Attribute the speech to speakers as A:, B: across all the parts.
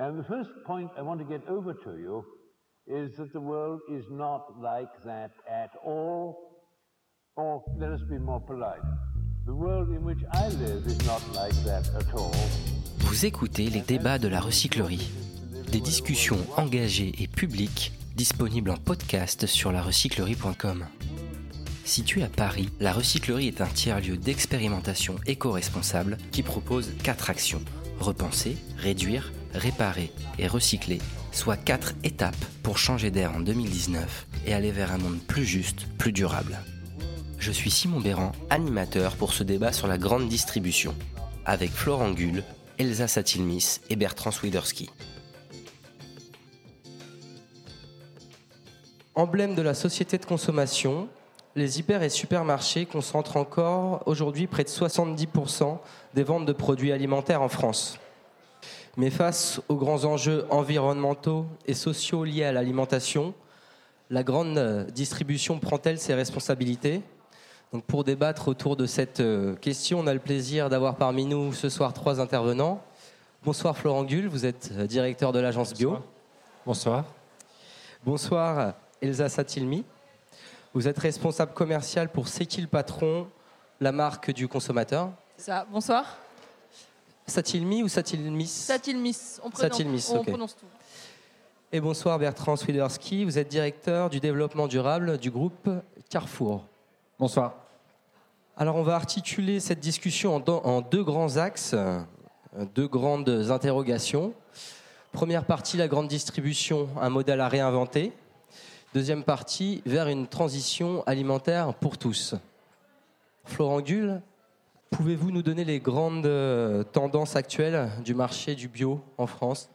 A: And the first point I want to get over to you is that the world is not like that at all. Or let us be more polite. The world in which I live is not like that at all.
B: Vous écoutez les débats de la recyclerie. Des discussions engagées et publiques disponibles en podcast sur larecyclerie.com. Située à Paris, la recyclerie est un tiers-lieu d'expérimentation éco-responsable qui propose quatre actions repenser, réduire, réparer et recycler, soit quatre étapes pour changer d'air en 2019 et aller vers un monde plus juste, plus durable. Je suis Simon Béran, animateur pour ce débat sur la grande distribution, avec Florent Gull, Elsa Satilmis et Bertrand Swiderski. Emblème de la société de consommation, les hyper et supermarchés concentrent encore aujourd'hui près de 70% des ventes de produits alimentaires en France. Mais face aux grands enjeux environnementaux et sociaux liés à l'alimentation, la grande distribution prend-elle ses responsabilités Donc Pour débattre autour de cette euh, question, on a le plaisir d'avoir parmi nous ce soir trois intervenants. Bonsoir Florent Gull, vous êtes euh, directeur de l'agence Bio.
C: Bonsoir.
B: Bonsoir Elsa Satilmi. Vous êtes responsable commercial pour C'est qui le patron, la marque du consommateur.
D: Ça, bonsoir.
B: Satilmi ou Satilmis
D: Satilmis, on, prononce,
B: Satilmis,
D: on prononce tout.
B: Et bonsoir Bertrand Swiderski, vous êtes directeur du développement durable du groupe Carrefour.
C: Bonsoir.
B: Alors on va articuler cette discussion en deux, en deux grands axes, euh, deux grandes interrogations. Première partie, la grande distribution, un modèle à réinventer. Deuxième partie, vers une transition alimentaire pour tous. Florent Gull, pouvez-vous nous donner les grandes euh, tendances actuelles du marché du bio en France?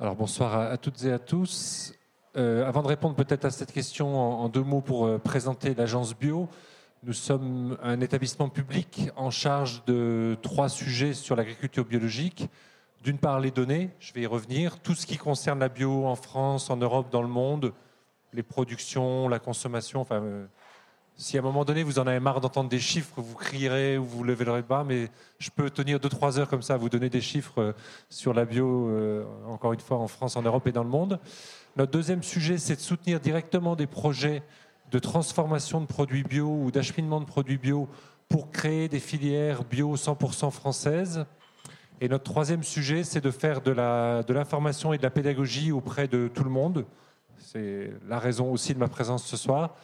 C: Alors bonsoir à, toutes et à tous. Euh, avant de répondre peut-être à cette question en, en deux mots pour euh, présenter l'agence bio, nous sommes un établissement public en charge de trois sujets sur l'agriculture biologique. D'une part, les données, je vais y revenir, tout ce qui concerne la bio en France, en Europe, dans le monde, les productions, la consommation. Enfin, euh, si à un moment donné vous en avez marre d'entendre des chiffres, vous crierez ou vous leverez pas, mais je peux tenir 2-3 heures comme ça à vous donner des chiffres euh, sur la bio, euh, encore une fois, en France, en Europe et dans le monde. Notre deuxième sujet, c'est de soutenir directement des projets de transformation de produits bio ou d'acheminement de produits bio pour créer des filières bio 100% françaises. Et notre troisième sujet, c'est de faire de la- de l'information et de la pédagogie auprès de tout le monde. C'est la raison aussi de ma présence ce soir.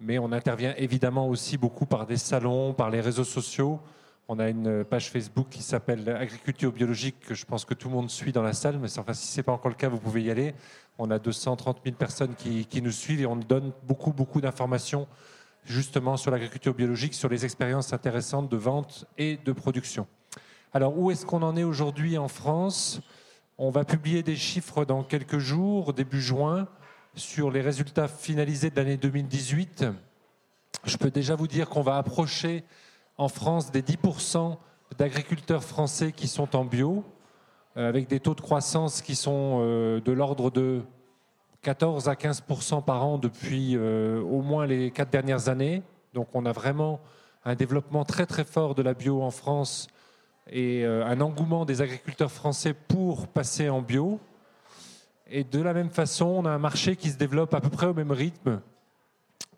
C: Mais on intervient évidemment aussi beaucoup par des salons, par les réseaux sociaux. On a une page Facebook qui s'appelle Agriculture biologique, que je pense que tout le monde suit dans la salle, mais si ce n'est pas encore le cas, vous pouvez y aller. On a 230 000 personnes qui, qui nous suivent et on donne beaucoup, beaucoup d'informations justement sur l'agriculture biologique, sur les expériences intéressantes de vente et de production. Alors, où est-ce qu'on en est aujourd'hui en France? On va publier des chiffres dans quelques jours, début juin, sur les résultats finalisés de l'année 2018. Je peux déjà vous dire qu'on va approcher en France des 10% d'agriculteurs français qui sont en bio, euh, avec des taux de croissance qui sont euh, de l'ordre de 14 à 15% par an depuis euh, au moins les quatre dernières années. Donc on a vraiment un développement très très fort de la bio en France et un engouement des agriculteurs français pour passer en bio. Et de la même façon, on a un marché qui se développe à peu près au même rythme,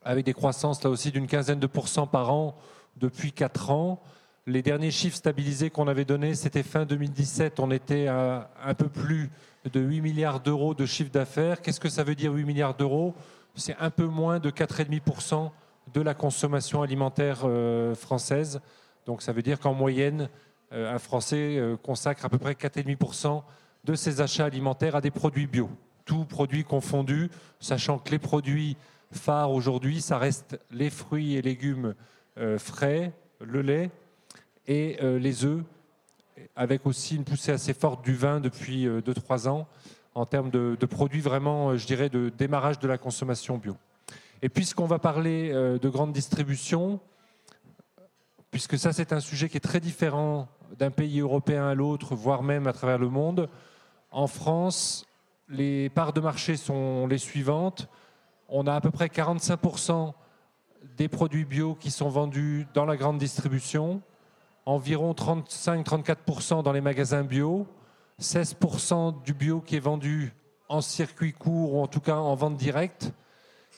C: avec des croissances là aussi d'une quinzaine de pourcents par an depuis 4 ans. Les derniers chiffres stabilisés qu'on avait donnés, c'était fin 2017, on était à un peu plus de 8 milliards d'euros de chiffre d'affaires. Qu'est-ce que ça veut dire 8 milliards d'euros? C'est un peu moins de 4,5% de la consommation alimentaire euh, française. Donc ça veut dire qu'en moyenne, euh, un Français euh, consacre à peu près 4,5% de ses achats alimentaires à des produits bio. Tous produits confondus, sachant que les produits phares aujourd'hui, ça reste les fruits et légumes euh, frais, le lait et euh, les œufs, avec aussi une poussée assez forte du vin depuis 2-3 ans en termes de, de produits vraiment, euh, je dirais, de démarrage de la consommation bio. Et puisqu'on va parler euh, de grande distribution, puisque ça c'est un sujet qui est très différent d'un pays européen à l'autre, voire même à travers le monde, en France, les parts de marché sont les suivantes. On a à peu près 45% des produits bio qui sont vendus dans la grande distribution, environ 35-34% dans les magasins bio, 16% du bio qui est vendu en circuit court ou en tout cas en vente directe,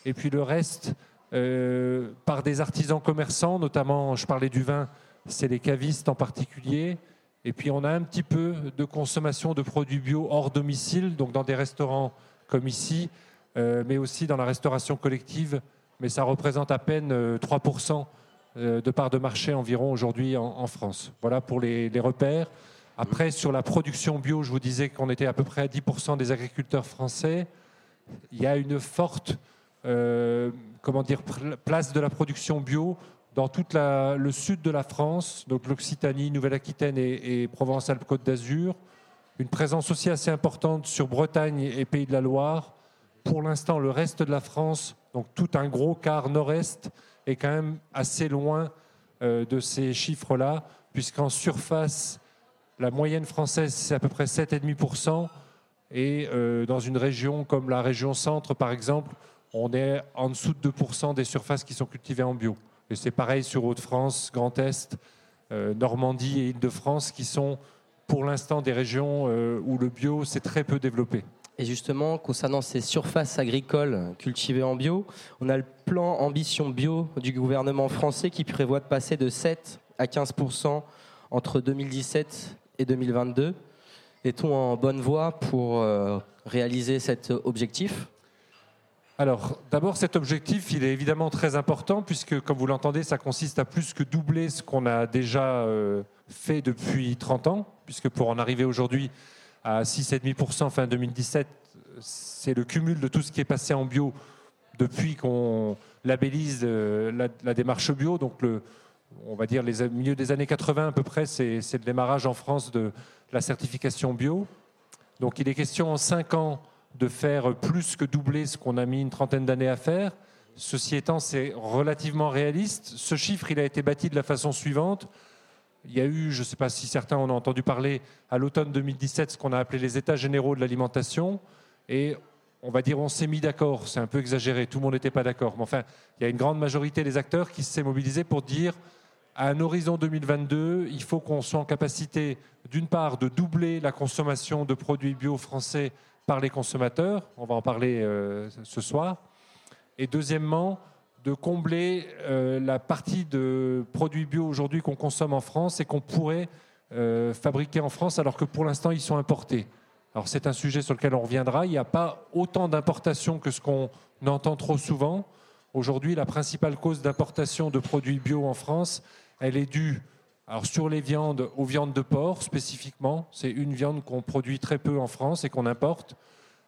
C: et puis le reste euh, par des artisans commerçants, notamment, je parlais du vin, c'est les cavistes en particulier. Et puis on a un petit peu de consommation de produits bio hors domicile, donc dans des restaurants comme ici, euh, mais aussi dans la restauration collective. Mais ça représente à peine 3% euh, de part de marché environ aujourd'hui en, France. Voilà pour les, repères. Après, sur la production bio, je vous disais qu'on était à peu près à 10% des agriculteurs français. Il y a une forte euh, comment dire, place de la production bio dans tout le sud de la France, donc l'Occitanie, Nouvelle-Aquitaine et, Provence-Alpes-Côte d'Azur. Une présence aussi assez importante sur Bretagne et Pays de la Loire. Pour l'instant, le reste de la France, donc tout un gros quart nord-est, est quand même assez loin euh, de ces chiffres-là, puisqu'en surface, la moyenne française, c'est à peu près 7,5%. Et euh, dans une région comme la région centre, par exemple, on est en dessous de 2% des surfaces qui sont cultivées en bio. Et c'est pareil sur Hauts-de-France, Grand Est, euh, Normandie et Île-de-France, qui sont pour l'instant des régions euh, où le bio s'est très peu développé.
B: Et justement, concernant ces surfaces agricoles cultivées en bio, on a le plan Ambition Bio du gouvernement français qui prévoit de passer de 7 à 15 entre 2017 et 2022. Est-on en bonne voie pour euh, réaliser cet objectif?
C: Alors, d'abord, cet objectif, il est évidemment très important, puisque, comme vous l'entendez, ça consiste à plus que doubler ce qu'on a déjà euh, fait depuis 30 ans, puisque pour en arriver aujourd'hui à 6,5% fin 2017, c'est le cumul de tout ce qui est passé en bio depuis qu'on labellise euh, la, démarche bio. Donc, on va dire, les milieux des années 80 à peu près, c'est le démarrage en France de la certification bio. Donc, il est question en 5 ans de faire plus que doubler ce qu'on a mis une trentaine d'années à faire. Ceci étant, c'est relativement réaliste. Ce chiffre, il a été bâti de la façon suivante. Il y a eu, je ne sais pas si certains en ont entendu parler, à l'automne 2017, ce qu'on a appelé les États généraux de l'alimentation. Et on va dire, on s'est mis d'accord. C'est un peu exagéré, tout le monde n'était pas d'accord. Mais enfin, il y a une grande majorité des acteurs qui s'est mobilisés pour dire, à un horizon 2022, il faut qu'on soit en capacité, d'une part, de doubler la consommation de produits bio français par les consommateurs, on va en parler euh, ce soir, et deuxièmement, de combler euh, la partie de produits bio aujourd'hui qu'on consomme en France et qu'on pourrait euh, fabriquer en France alors que pour l'instant ils sont importés. Alors c'est un sujet sur lequel on reviendra. Il n'y a pas autant d'importations que ce qu'on entend trop souvent. Aujourd'hui, la principale cause d'importation de produits bio en France, elle est due alors sur les viandes, aux viandes de porc spécifiquement, c'est une viande qu'on produit très peu en France et qu'on importe.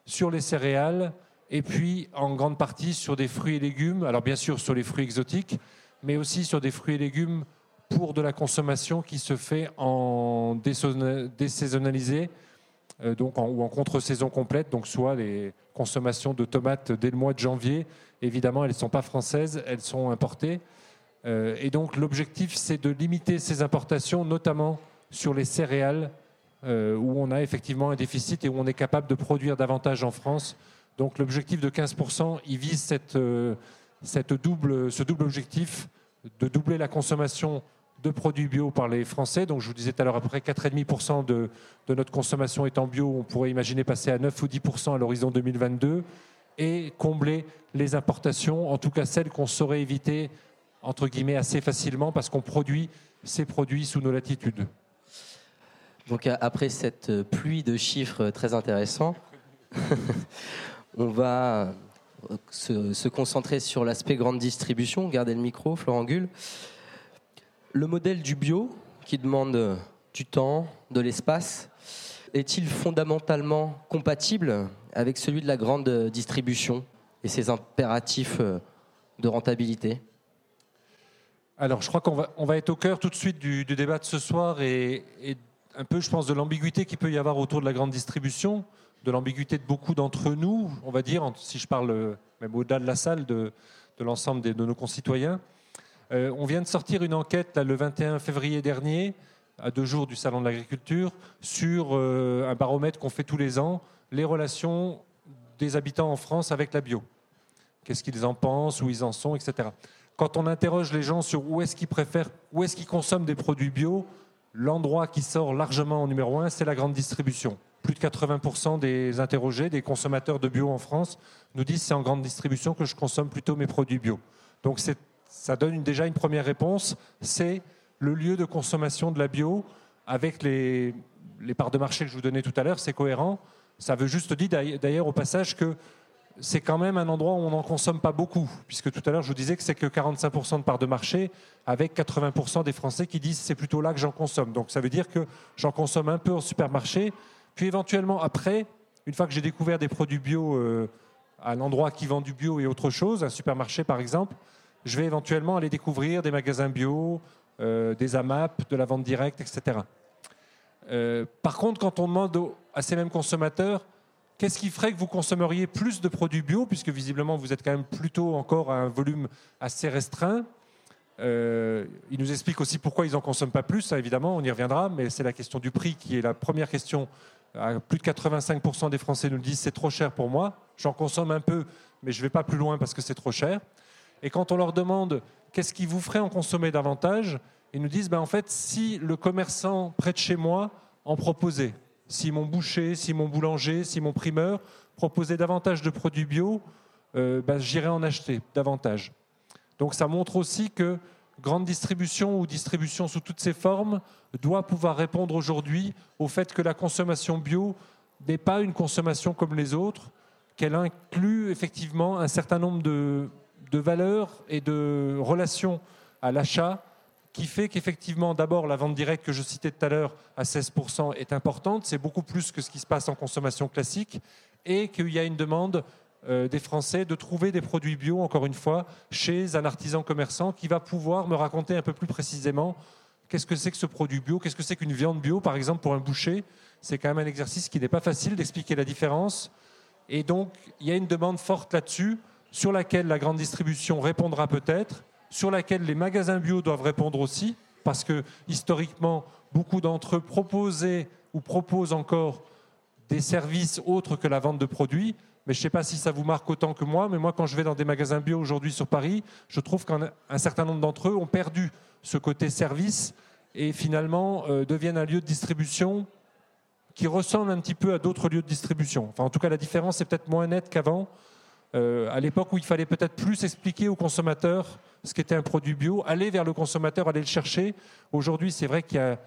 C: Sur les céréales, et puis en grande partie sur des fruits et légumes. Alors bien sûr sur les fruits exotiques, mais aussi sur des fruits et légumes pour de la consommation qui se fait en désaisonnalisé, euh, donc ou en contre-saison complète, donc soit les consommations de tomates dès le mois de janvier. Évidemment, elles ne sont pas françaises, elles sont importées. Euh, et donc l'objectif, c'est de limiter ces importations, notamment sur les céréales, euh, où on a effectivement un déficit et où on est capable de produire davantage en France. Donc l'objectif de 15%, il vise euh, cette double, ce double objectif de doubler la consommation de produits bio par les Français. Donc je vous disais tout à l'heure, à peu près 4,5% de, de notre consommation étant bio. On pourrait imaginer passer à 9 ou 10% à l'horizon 2022 et combler les importations, en tout cas celles qu'on saurait éviter entre guillemets, assez facilement parce qu'on produit ces produits sous nos latitudes.
B: Donc après cette pluie de chiffres très intéressants, on va se, concentrer sur l'aspect grande distribution. Gardez le micro, Florent Gull. Le modèle du bio, qui demande du temps, de l'espace, est-il fondamentalement compatible avec celui de la grande distribution et ses impératifs de rentabilité?
C: Alors, je crois qu'on va, être au cœur tout de suite du, débat de ce soir et, un peu, je pense, de l'ambiguïté qu'il peut y avoir autour de la grande distribution, de l'ambiguïté de beaucoup d'entre nous, on va dire, si je parle euh, même au-delà de la salle, de, l'ensemble de, nos concitoyens. Euh, on vient de sortir une enquête le 21 février dernier, à deux jours du Salon de l'agriculture, sur euh, un baromètre qu'on fait tous les ans, les relations des habitants en France avec la bio. Qu'est-ce qu'ils en pensent, où ils en sont, etc quand on interroge les gens sur où est-ce qu'ils préfèrent, où est-ce qu'ils consomment des produits bio, l'endroit qui sort largement en numéro un, c'est la grande distribution. Plus de 80% des interrogés, des consommateurs de bio en France, nous disent c'est en grande distribution que je consomme plutôt mes produits bio. Donc ça donne déjà une première réponse, c'est le lieu de consommation de la bio avec les, les parts de marché que je vous donnais tout à l'heure, c'est cohérent. Ça veut juste dire d'ailleurs au passage que c'est quand même un endroit où on n'en consomme pas beaucoup, puisque tout à l'heure je vous disais que c'est que 45% de parts de marché, avec 80% des Français qui disent c'est plutôt là que j'en consomme. Donc ça veut dire que j'en consomme un peu en supermarché, puis éventuellement après, une fois que j'ai découvert des produits bio euh, à l'endroit qui vend du bio et autre chose, un supermarché par exemple, je vais éventuellement aller découvrir des magasins bio, euh, des AMAP, de la vente directe, etc. Euh, par contre, quand on demande à ces mêmes consommateurs Qu'est-ce qui ferait que vous consommeriez plus de produits bio, puisque visiblement vous êtes quand même plutôt encore à un volume assez restreint? Euh, Il nous explique aussi pourquoi ils n'en consomment pas plus, évidemment, on y reviendra, mais c'est la question du prix qui est la première question. Plus de 85% des Français nous disent c'est trop cher pour moi, j'en consomme un peu, mais je ne vais pas plus loin parce que c'est trop cher. Et quand on leur demande qu'est-ce qui vous ferait en consommer davantage, ils nous disent ben, en fait, si le commerçant près de chez moi en proposait, si mon boucher, si mon boulanger, si mon primeur proposait davantage de produits bio, euh, ben, j'irais en acheter davantage. Donc ça montre aussi que grande distribution ou distribution sous toutes ses formes doit pouvoir répondre aujourd'hui au fait que la consommation bio n'est pas une consommation comme les autres, qu'elle inclut effectivement un certain nombre de valeurs et de relations à l'achat qui fait qu'effectivement, d'abord, la vente directe que je citais tout à l'heure à 16% est importante. C'est beaucoup plus que ce qui se passe en consommation classique et qu'il y a une demande euh, des Français de trouver des produits bio, encore une fois, chez un artisan commerçant qui va pouvoir me raconter un peu plus précisément qu'est-ce que c'est que ce produit bio, qu'est-ce que c'est qu'une viande bio, par exemple, pour un boucher. C'est quand même un exercice qui n'est pas facile d'expliquer la différence. Et donc, il y a une demande forte là-dessus, sur laquelle la grande distribution répondra peut-être sur laquelle les magasins bio doivent répondre aussi, parce que historiquement, beaucoup d'entre eux proposaient ou proposent encore des services autres que la vente de produits. Mais je ne sais pas si ça vous marque autant que moi, mais moi, quand je vais dans des magasins bio aujourd'hui sur Paris, je trouve qu'un certain nombre d'entre eux ont perdu ce côté service et finalement euh, deviennent un lieu de distribution qui ressemble un petit peu à d'autres lieux de distribution. Enfin, en tout cas, la différence est peut-être moins nette qu'avant. Euh, à l'époque où il fallait peut-être plus expliquer aux consommateurs ce qu'était un produit bio, aller vers le consommateur, aller le chercher. Aujourd'hui, c'est vrai qu'il y a un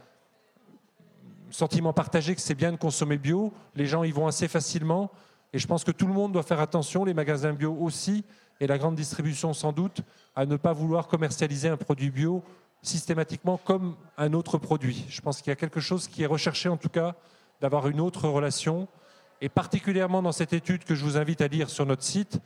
C: sentiment partagé que c'est bien de consommer bio. Les gens y vont assez facilement. Et je pense que tout le monde doit faire attention, les magasins bio aussi, et la grande distribution sans doute, à ne pas vouloir commercialiser un produit bio systématiquement comme un autre produit. Je pense qu'il y a quelque chose qui est recherché en tout cas, d'avoir une autre relation et particulièrement dans cette étude que je vous invite à lire sur notre site,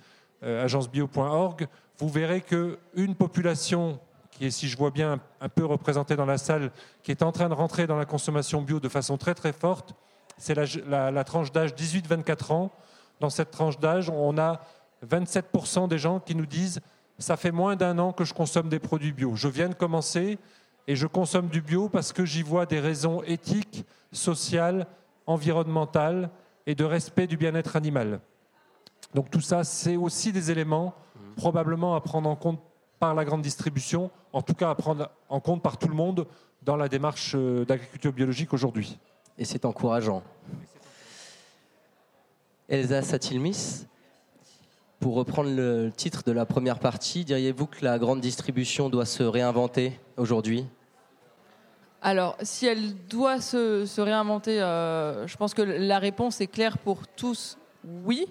C: agencebio.org, vous verrez qu'une population qui est, si je vois bien, un peu représentée dans la salle, qui est en train de rentrer dans la consommation bio de façon très très forte, c'est la, tranche d'âge 18-24 ans. Dans cette tranche d'âge, on a 27% des gens qui nous disent ça fait moins d'un an que je consomme des produits bio. Je viens de commencer et je consomme du bio parce que j'y vois des raisons éthiques, sociales, environnementales et de respect du bien-être animal. Donc tout ça, c'est aussi des éléments probablement à prendre en compte par la grande distribution, en tout cas à prendre en compte par tout le monde dans la démarche euh, d'agriculture biologique aujourd'hui.
B: Et c'est encourageant. Elsa Satilmis, pour reprendre le titre de la première partie, diriez-vous que la grande distribution doit se réinventer aujourd'hui?
D: Alors, si elle doit se, réinventer, euh, je pense que la réponse est claire pour tous. Oui,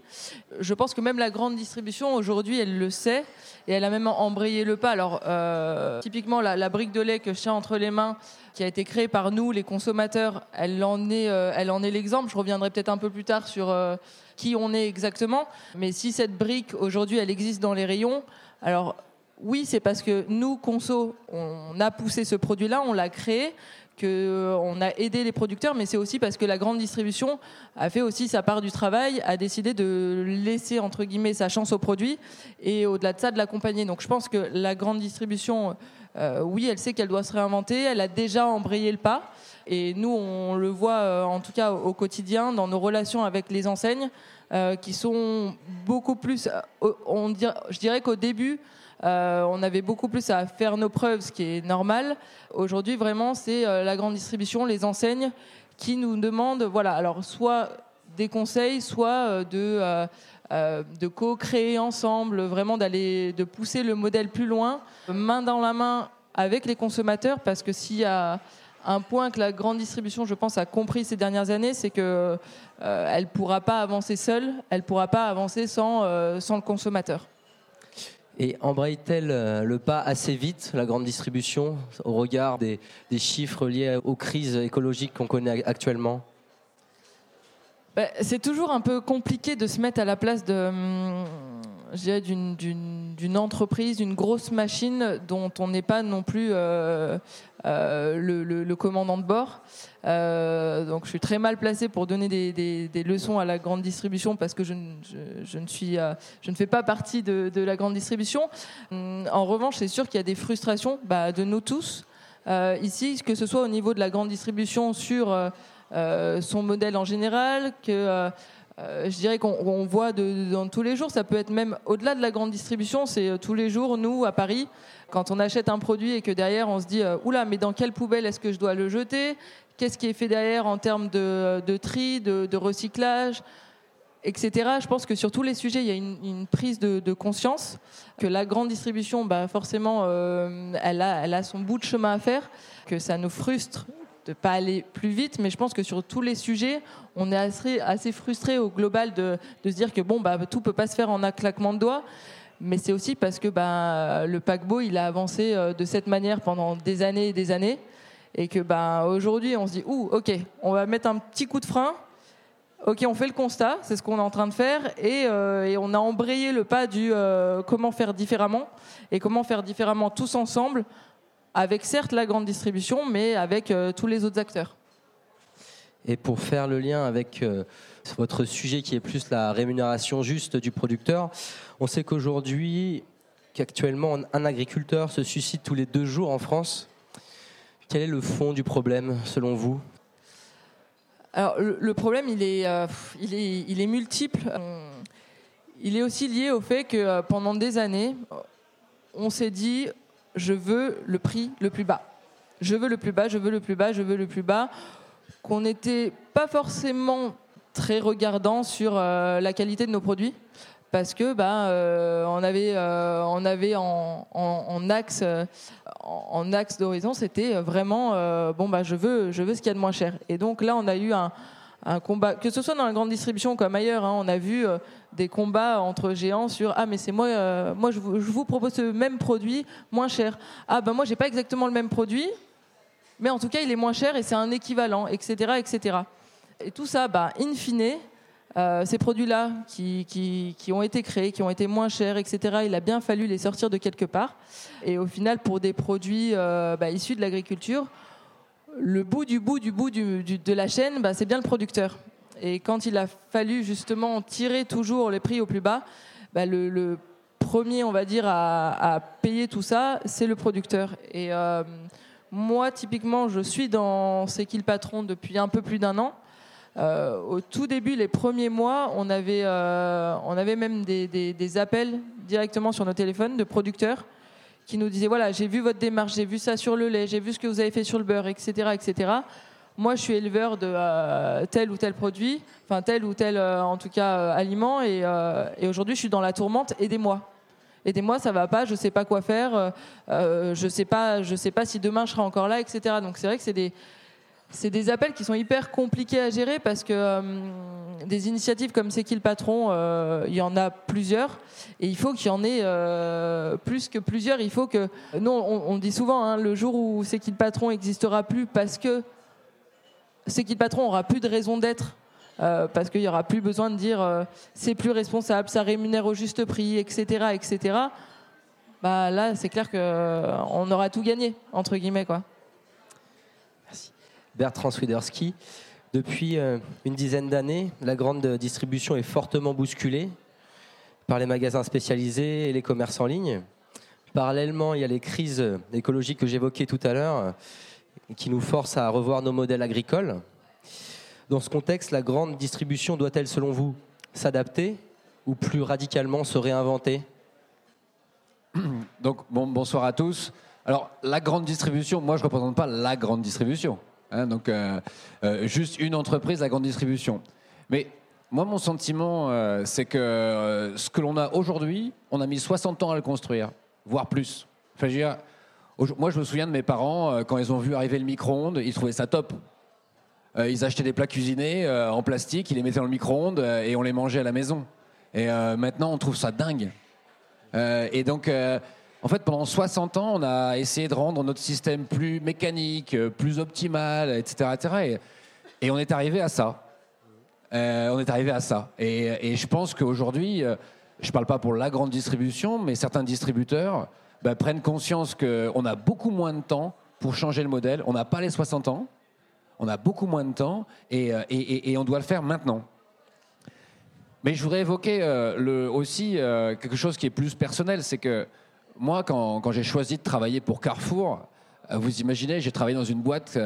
D: je pense que même la grande distribution aujourd'hui, elle le sait et elle a même embrayé le pas. Alors, euh, typiquement, la, brique de lait que je tiens entre les mains, qui a été créée par nous, les consommateurs, elle en est, euh, elle en est l'exemple. Je reviendrai peut-être un peu plus tard sur qui on est exactement. Mais si cette brique aujourd'hui, elle existe dans les rayons, alors oui, c'est parce que nous, Conso, on a poussé ce produit-là, on l'a créé, qu'on euh, a aidé les producteurs, mais c'est aussi parce que la grande distribution a fait aussi sa part du travail, a décidé de laisser entre guillemets sa chance au produit et au-delà de ça de l'accompagner. Donc je pense que la grande distribution, euh, oui, elle sait qu'elle doit se réinventer, elle a déjà embrayé le pas. Et nous, on le voit euh, en tout cas au quotidien dans nos relations avec les enseignes, qui sont beaucoup plus. On je dirais qu'au début, on avait beaucoup plus à faire nos preuves, ce qui est normal. Aujourd'hui, vraiment, c'est la grande distribution, les enseignes qui nous demandent, voilà, alors soit des conseils, soit de de co-créer ensemble, vraiment d'aller, de pousser le modèle plus loin, main dans la main avec les consommateurs, parce que s'il y a un point que la grande distribution, je pense, a compris ces dernières années, c'est que euh, elle pourra pas avancer seule, elle pourra pas avancer euh, sans le consommateur.
B: Et embraye-t-elle euh, le pas assez vite, la grande distribution, au regard des, des chiffres liés aux crises écologiques qu'on connaît actuellement?
D: Ben, C'est toujours un peu compliqué de se mettre à la place hum, d'une entreprise, d'une grosse machine dont on n'est pas non plus euh, euh, le, commandant de bord. Euh, donc je suis très mal placé pour donner des, leçons à la grande distribution parce que je, ne, suis, je ne fais pas partie de, la grande distribution. Hum, en revanche, c'est sûr qu'il y a des frustrations bah, de nous tous. ici, que ce soit au niveau de la grande distribution sur son modèle en général, que euh, je dirais qu'on voit dans tous les jours, ça peut être même au-delà de la grande distribution, c'est euh, tous les jours, nous, à Paris, quand on achète un produit et que derrière on se dit, euh, oula, mais dans quelle poubelle est-ce que je dois le jeter? Qu'est-ce qui est fait derrière en termes de, tri, de, recyclage etc. Je pense que sur tous les sujets, il y a une, prise de, conscience que la grande distribution, bah forcément, elle a son bout de chemin à faire, que ça nous frustre de pas aller plus vite, mais je pense que sur tous les sujets, on est assez, assez frustré au global de, se dire que bon, bah, tout peut pas se faire en un claquement de doigts. Mais c'est aussi parce que bah, le paquebot, il a avancé euh, de cette manière pendant des années et des années. Et que bah, aujourd'hui, on se dit, ouh, ok, on va mettre un petit coup de frein. Ok, on fait le constat, c'est ce qu'on est en train de faire, et, euh, on a embrayé le pas du euh, comment faire différemment, et comment faire différemment tous ensemble, avec certes la grande distribution, mais avec tous les autres acteurs.
B: Et pour faire le lien avec euh, votre sujet qui est plus la rémunération juste du producteur, on sait qu'aujourd'hui, qu'actuellement, un agriculteur se suscite tous les deux jours en France. Quel est le fond du problème, selon vous?
D: Alors, le, problème, il est, euh, il, est, il est multiple. Il est aussi lié au fait que euh, pendant des années, on s'est dit, je veux le prix le plus bas. Je veux le plus bas, je veux le plus bas, je veux le plus bas qu'on n'était pas forcément très regardant sur euh, la qualité de nos produits parce que bah, euh, on avait, euh, on avait en, en, axe, en, axe d'horizon, c'était vraiment bon bah je veux, je veux ce qu'il y a de moins cher. Et donc là, on a eu un, un combat, que ce soit dans la grande distribution comme ailleurs, hein, on a vu des combats entre géants sur ah mais c'est moi, moi je vous, propose ce même produit moins cher. Ah ben moi j'ai pas exactement le même produit, mais en tout cas, il est moins cher et c'est un équivalent, etc., etc. Et tout ça, bah, in fine, euh, ces produits-là qui, qui, ont été créés, qui ont été moins chers, etc., il a bien fallu les sortir de quelque part. Et au final, pour des produits euh, bah, issus de l'agriculture, le bout du bout du bout du, de la chaîne, bah, c'est bien le producteur. Et quand il a fallu justement tirer toujours les prix au plus bas, bah, le, premier, on va dire, à, payer tout ça, c'est le producteur. Et euh, moi, typiquement, je suis dans C'est qui le patron depuis un peu plus d'un an. Euh, au tout début, les premiers mois, on avait, euh, on avait même des, appels directement sur nos téléphones de producteurs qui nous disaient voilà, j'ai vu votre démarche, j'ai vu ça sur le lait, j'ai vu ce que vous avez fait sur le beurre, etc., etc. Moi, je suis éleveur de euh, tel ou tel produit, enfin tel ou tel, en tout cas, aliment, et, aujourd'hui, je suis dans la tourmente. Aidez-moi aidez-moi, ça va pas, je sais pas quoi faire, euh, euh, je sais pas, je sais pas si demain je serai encore là, etc. Donc c'est vrai que c'est des c'est des appels qui sont hyper compliqués à gérer parce que euh, des initiatives comme C'est qui le patron, il y en a plusieurs et il faut qu'il y en ait plus que plusieurs. Il faut que non, on, dit souvent hein, le jour où C'est qui le patron n'existera plus parce que C'est qui le patron aura plus de raison d'être euh, parce qu'il n'y aura plus besoin de dire euh, c'est plus responsable, ça rémunère au juste prix, etc., etc. Bah là, c'est clair qu'on euh, aura tout gagné entre guillemets quoi.
B: Merci. Bertrand Swiderski. Depuis une dizaine d'années, la grande distribution est fortement bousculée par les magasins spécialisés et les commerces en ligne. Parallèlement, il y a les crises écologiques que j'évoquais tout à l'heure qui nous forcent à revoir nos modèles agricoles. Dans ce contexte, la grande distribution doit-elle, selon vous, s'adapter ou plus radicalement se réinventer?
E: Donc, bon, bonsoir à tous. Alors, la grande distribution, moi, je ne représente pas la grande distribution. hein, donc, euh, euh, juste une entreprise, la grande distribution. Mais moi, mon sentiment, euh, c'est que ce que l'on a aujourd'hui, on a mis 60 ans à le construire, voire plus. Enfin, je dire, moi, je me souviens de mes parents, euh, quand ils ont vu arriver le micro-ondes, ils trouvaient ça top. Euh, ils achetaient des plats cuisinés euh, en plastique, ils les mettaient dans le micro-ondes et on les mangeait à la maison. Et maintenant, on trouve ça dingue. Et donc, en fait, pendant 60 ans, on a essayé de rendre notre système plus mécanique, plus optimal, etc. et, on est arrivé à ça. On est arrivé à ça. Et, je pense qu'aujourd'hui, je ne parle pas pour la grande distribution, mais certains distributeurs bah, prennent conscience qu'on a beaucoup moins de temps pour changer le modèle. On n'a pas les 60 ans, on a beaucoup moins de temps et, euh, et- on doit le faire maintenant. Mais je voudrais évoquer euh, aussi euh, quelque chose qui est plus personnel, c'est que moi, quand, j'ai choisi de travailler pour Carrefour, vous imaginez, j'ai travaillé dans une boîte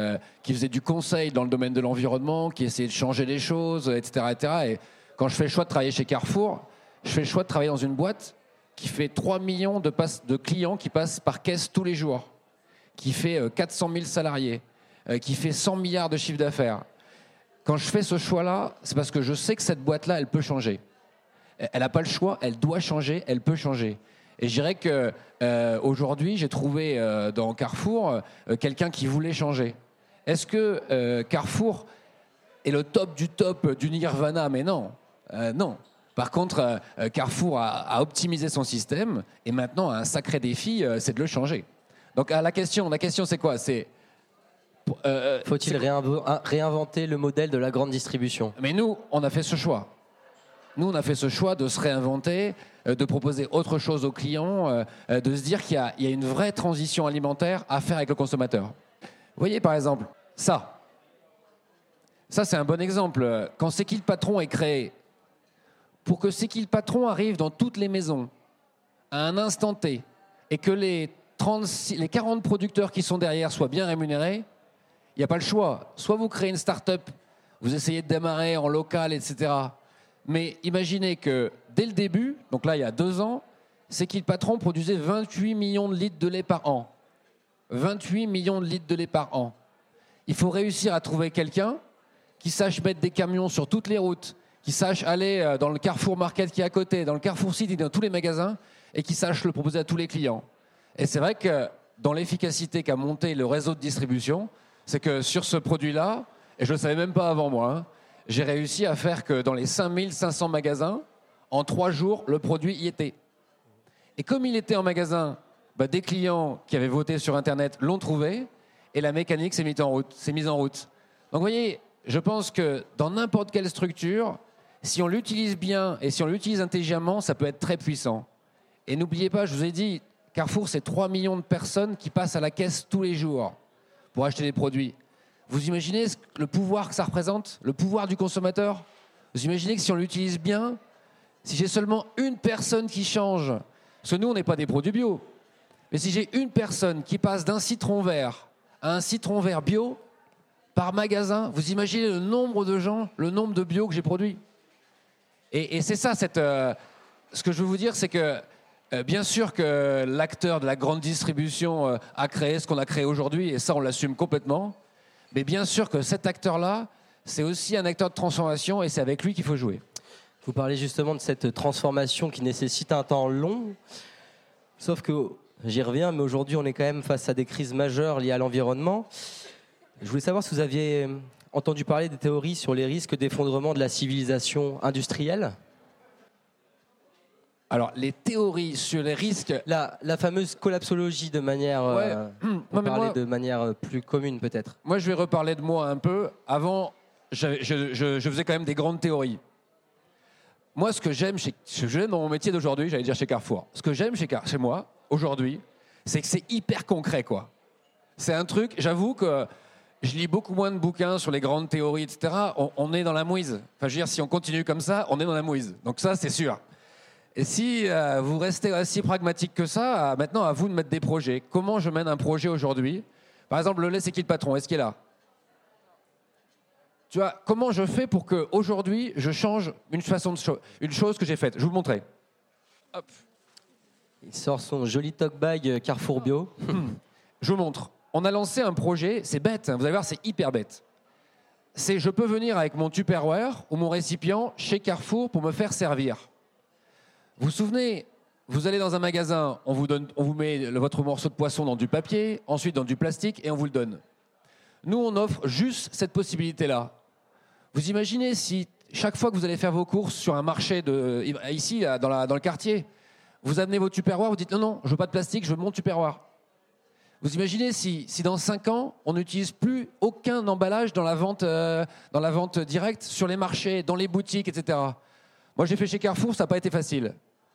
E: qui faisait du conseil dans le domaine de l'environnement, qui essayait de changer les choses, etc., etc. Et quand je fais le choix de travailler chez Carrefour, je fais le choix de travailler dans une boîte qui fait 3 millions de, clients qui passent par caisse tous les jours, qui fait euh, 400 000 salariés, euh, qui fait 100 milliards de chiffre d'affaires. Quand je fais ce choix-là, c'est parce que je sais que cette boîte-là, elle peut changer. Elle n'a pas le choix, elle doit changer, elle peut changer. Et je dirais que euh, aujourd'hui, j'ai trouvé euh, dans Carrefour euh, quelqu'un qui voulait changer. Est-ce que euh, Carrefour est le top du top du Nirvana? Mais non, Euh, non. Par contre, euh, euh, Carrefour a, a optimisé son système et maintenant a un sacré défi, euh, c'est de le changer. Donc à la question, la question c'est quoi? C'est euh,
B: Faut-il réinventer le modèle de la grande distribution?
E: Mais nous, on a fait ce choix. Nous, on a fait ce choix de se réinventer, de proposer autre chose aux clients, de se dire qu'il y y a une vraie transition alimentaire à faire avec le consommateur. Vous voyez, par exemple, ça. Ça, c'est un bon exemple. Quand C'est qui le patron est créé, pour que C'est qui le patron arrive dans toutes les maisons, à un instant T, et que les, 36, les 40 producteurs qui sont derrière soient bien rémunérés, il n'y a pas le choix. Soit vous créez une start-up, vous essayez de démarrer en local, etc. Mais imaginez que dès le début, donc là il y a deux ans, c'est qu'il patron produisait 28 millions de litres de lait par an. 28 millions de litres de lait par an. Il faut réussir à trouver quelqu'un qui sache mettre des camions sur toutes les routes, qui sache aller euh, dans le Carrefour Market qui est à côté, dans le Carrefour City, dans tous les magasins, et qui sache le proposer à tous les clients. Et c'est vrai que dans l'efficacité qu'a monté le réseau de distribution, c'est que sur ce produit-là, et je ne le savais même pas avant moi, hein, j'ai réussi à faire que dans les 5500 magasins, en trois jours, le produit y était. Et comme il était en magasin, bah, des clients qui avaient voté sur Internet l'ont trouvé, et la mécanique s'est mise en route. s'est mise en route. Donc vous voyez, je pense que dans n'importe quelle structure, si on l'utilise bien et si on l'utilise intelligemment, ça peut être très puissant. Et n'oubliez pas, je vous ai dit, Carrefour, c'est 3 millions de personnes qui passent à la caisse tous les jours pour acheter des produits. Vous imaginez le pouvoir que ça représente? Le pouvoir du consommateur? Vous imaginez que si on l'utilise bien, si j'ai seulement une personne qui change, parce que nous, on n'est pas des produits bio, mais si j'ai une personne qui passe d'un citron vert à un citron vert bio, par magasin, vous imaginez le nombre de gens, le nombre de bio que j'ai produit? Et, c'est ça, euh, ce que je veux vous dire, c'est que euh, bien sûr que l'acteur de la grande distribution euh, a créé ce qu'on a créé aujourd'hui, et ça, on l'assume complètement. Mais bien sûr que cet acteur-là, c'est aussi un acteur de transformation, et c'est avec lui qu'il faut jouer.
B: Vous parlez justement de cette transformation qui nécessite un temps long. Sauf que, j'y reviens, mais aujourd'hui, on est quand même face à des crises majeures liées à l'environnement. Je voulais savoir si vous aviez entendu parler des théories sur les risques d'effondrement de la civilisation industrielle.
E: Alors, les théories sur les risques.
B: La, la fameuse collapsologie de manière.
E: Ouais.
B: euh,
E: Ouais, mais
B: parler
E: moi-
B: de manière euh, plus commune, peut-être.
E: Moi, je vais reparler de moi un peu. Avant, je, je- je faisais quand même des grandes théories. Moi, ce que j'aime chez, ce que j'aime dans mon métier d'aujourd'hui, j'allais dire chez Carrefour, ce que j'aime chez, Car- chez moi, aujourd'hui, c'est que c'est hyper concret, quoi. C'est un truc, j'avoue que je lis beaucoup moins de bouquins sur les grandes théories, etc. On, on est dans la mouise. Enfin, je veux dire, si on continue comme ça, on est dans la mouise. Donc ça, c'est sûr. Et si euh, vous restez aussi pragmatique que ça, euh, maintenant, à vous de mettre des projets. Comment je mène un projet aujourd'hui? Par exemple, le lait, c'est qui le patron? Est-ce qu'il est là? Tu vois, comment je fais pour que aujourd'hui je change une façon de cho- une chose que j'ai faite? Je vais vous le montrer. Hop.
F: Il sort son joli talk bag Carrefour Bio.
E: Je vous montre. On a lancé un projet, c'est bête, hein, vous allez voir, c'est hyper bête. C'est je peux venir avec mon Tupperware ou mon récipient chez Carrefour pour me faire servir. Vous vous souvenez, vous allez dans un magasin, on vous, donne, on vous met votre morceau de poisson dans du papier, ensuite dans du plastique et on vous le donne. Nous, on offre juste cette possibilité-là. Vous imaginez si chaque fois que vous allez faire vos courses sur un marché de, ici, dans le quartier, vous amenez vos Tupperware, vous dites non, non, je veux pas de plastique, je veux mon Tupperware. Vous imaginez si, si dans 5 ans, on n'utilise plus aucun emballage dans la, vente, euh, dans la vente directe, sur les marchés, dans les boutiques, etc. Moi, j'ai fait chez Carrefour, ça n'a pas été facile.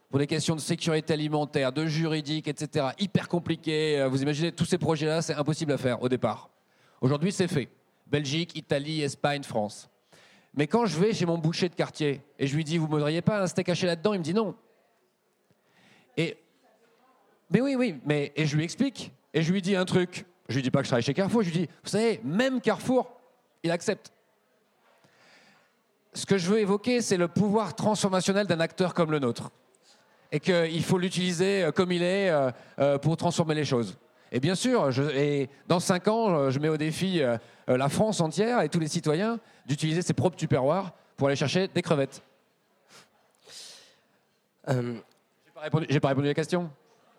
E: Pour des questions de sécurité alimentaire, de juridique, etc. Hyper compliqué. Euh, Vous imaginez, tous ces projets-là, c'est impossible à faire au départ. Aujourd'hui, c'est fait. Belgique, Italie, Espagne, France. Mais quand je vais chez mon boucher de quartier et je lui dis, vous ne voudriez pas un steak haché là-dedans? Il me dit non. Et mais oui, oui, mais et je lui explique et je lui dis un truc. Je lui dis pas que je travaille chez Carrefour. Je lui dis, vous savez, même Carrefour, il accepte. Ce que je veux évoquer, c'est le pouvoir transformationnel d'un acteur comme le nôtre, et qu'il faut l'utiliser euh, comme il est euh, euh, pour transformer les choses. Et bien sûr, je, et dans cinq ans, je mets au défi la France entière et tous les citoyens d'utiliser ses propres tupperwares pour aller chercher des crevettes.
F: Euh,
E: J'ai pas pas répondu à la question.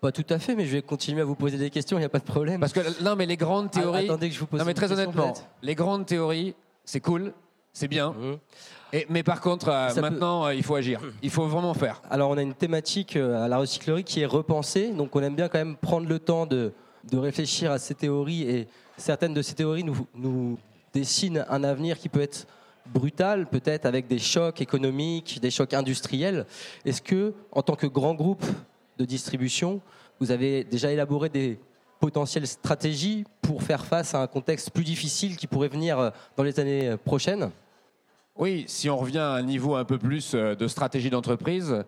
F: Pas tout à fait, mais je vais continuer à vous poser des questions, il n'y a pas de problème.
E: Parce que non, mais les grandes
F: Ah,
E: théories.
F: attendez que je vous pose
E: non, mais très honnêtement, les grandes théories, c'est cool, c'est bien. Et, mais par contre, euh,
F: peut-
E: maintenant, euh, il faut agir. Il faut vraiment faire.
F: Alors on a une thématique euh, à la recyclerie qui est repensée, donc on aime bien quand même prendre le temps de, de réfléchir à ces théories et certaines de ces théories nous, nous dessinent un avenir qui peut être brutal, peut-être avec des chocs économiques, des chocs industriels. Est-ce que, en tant que grand groupe de distribution, vous avez déjà élaboré des potentielles stratégies pour faire face à un contexte plus difficile qui pourrait venir euh, dans les années euh, prochaines?
E: Oui, si on revient à un niveau un peu plus euh, de stratégie d'entreprise,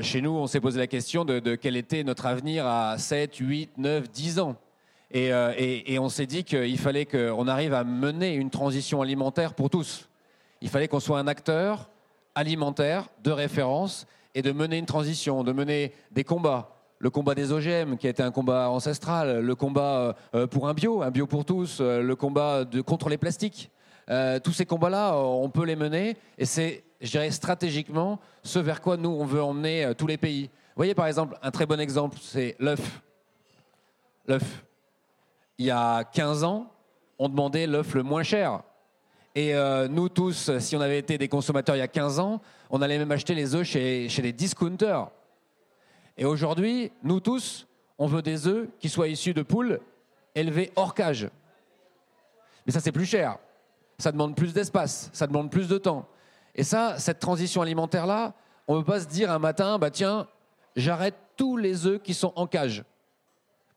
E: chez nous, on s'est posé la question de, quel était notre avenir à 7, 8, 9, 10 ans. Et on s'est dit qu'il fallait qu'on arrive à mener une transition alimentaire pour tous. Il fallait qu'on soit un acteur alimentaire de référence et de mener une transition, de mener des combats. Le combat des OGM, qui a été un combat ancestral, le combat euh, pour un bio, un bio pour tous, euh, le combat de, contre les plastiques. Euh, tous ces combats-là, euh, on peut les mener et c'est, je dirais, stratégiquement ce vers quoi nous, on veut emmener euh, tous les pays. Vous voyez, par exemple, un très bon exemple, c'est l'œuf. L'œuf. Il y a 15 ans, on demandait l'œuf le moins cher. Et euh, nous tous, si on avait été des consommateurs il y a 15 ans, on allait même acheter les œufs chez, chez les discounters. Et aujourd'hui, nous tous, on veut des œufs qui soient issus de poules élevées hors cage. Mais ça, c'est plus cher. Ça demande plus d'espace, ça demande plus de temps. Et ça, cette transition alimentaire-là, on ne peut pas se dire un matin, bah tiens, j'arrête tous les œufs qui sont en cage.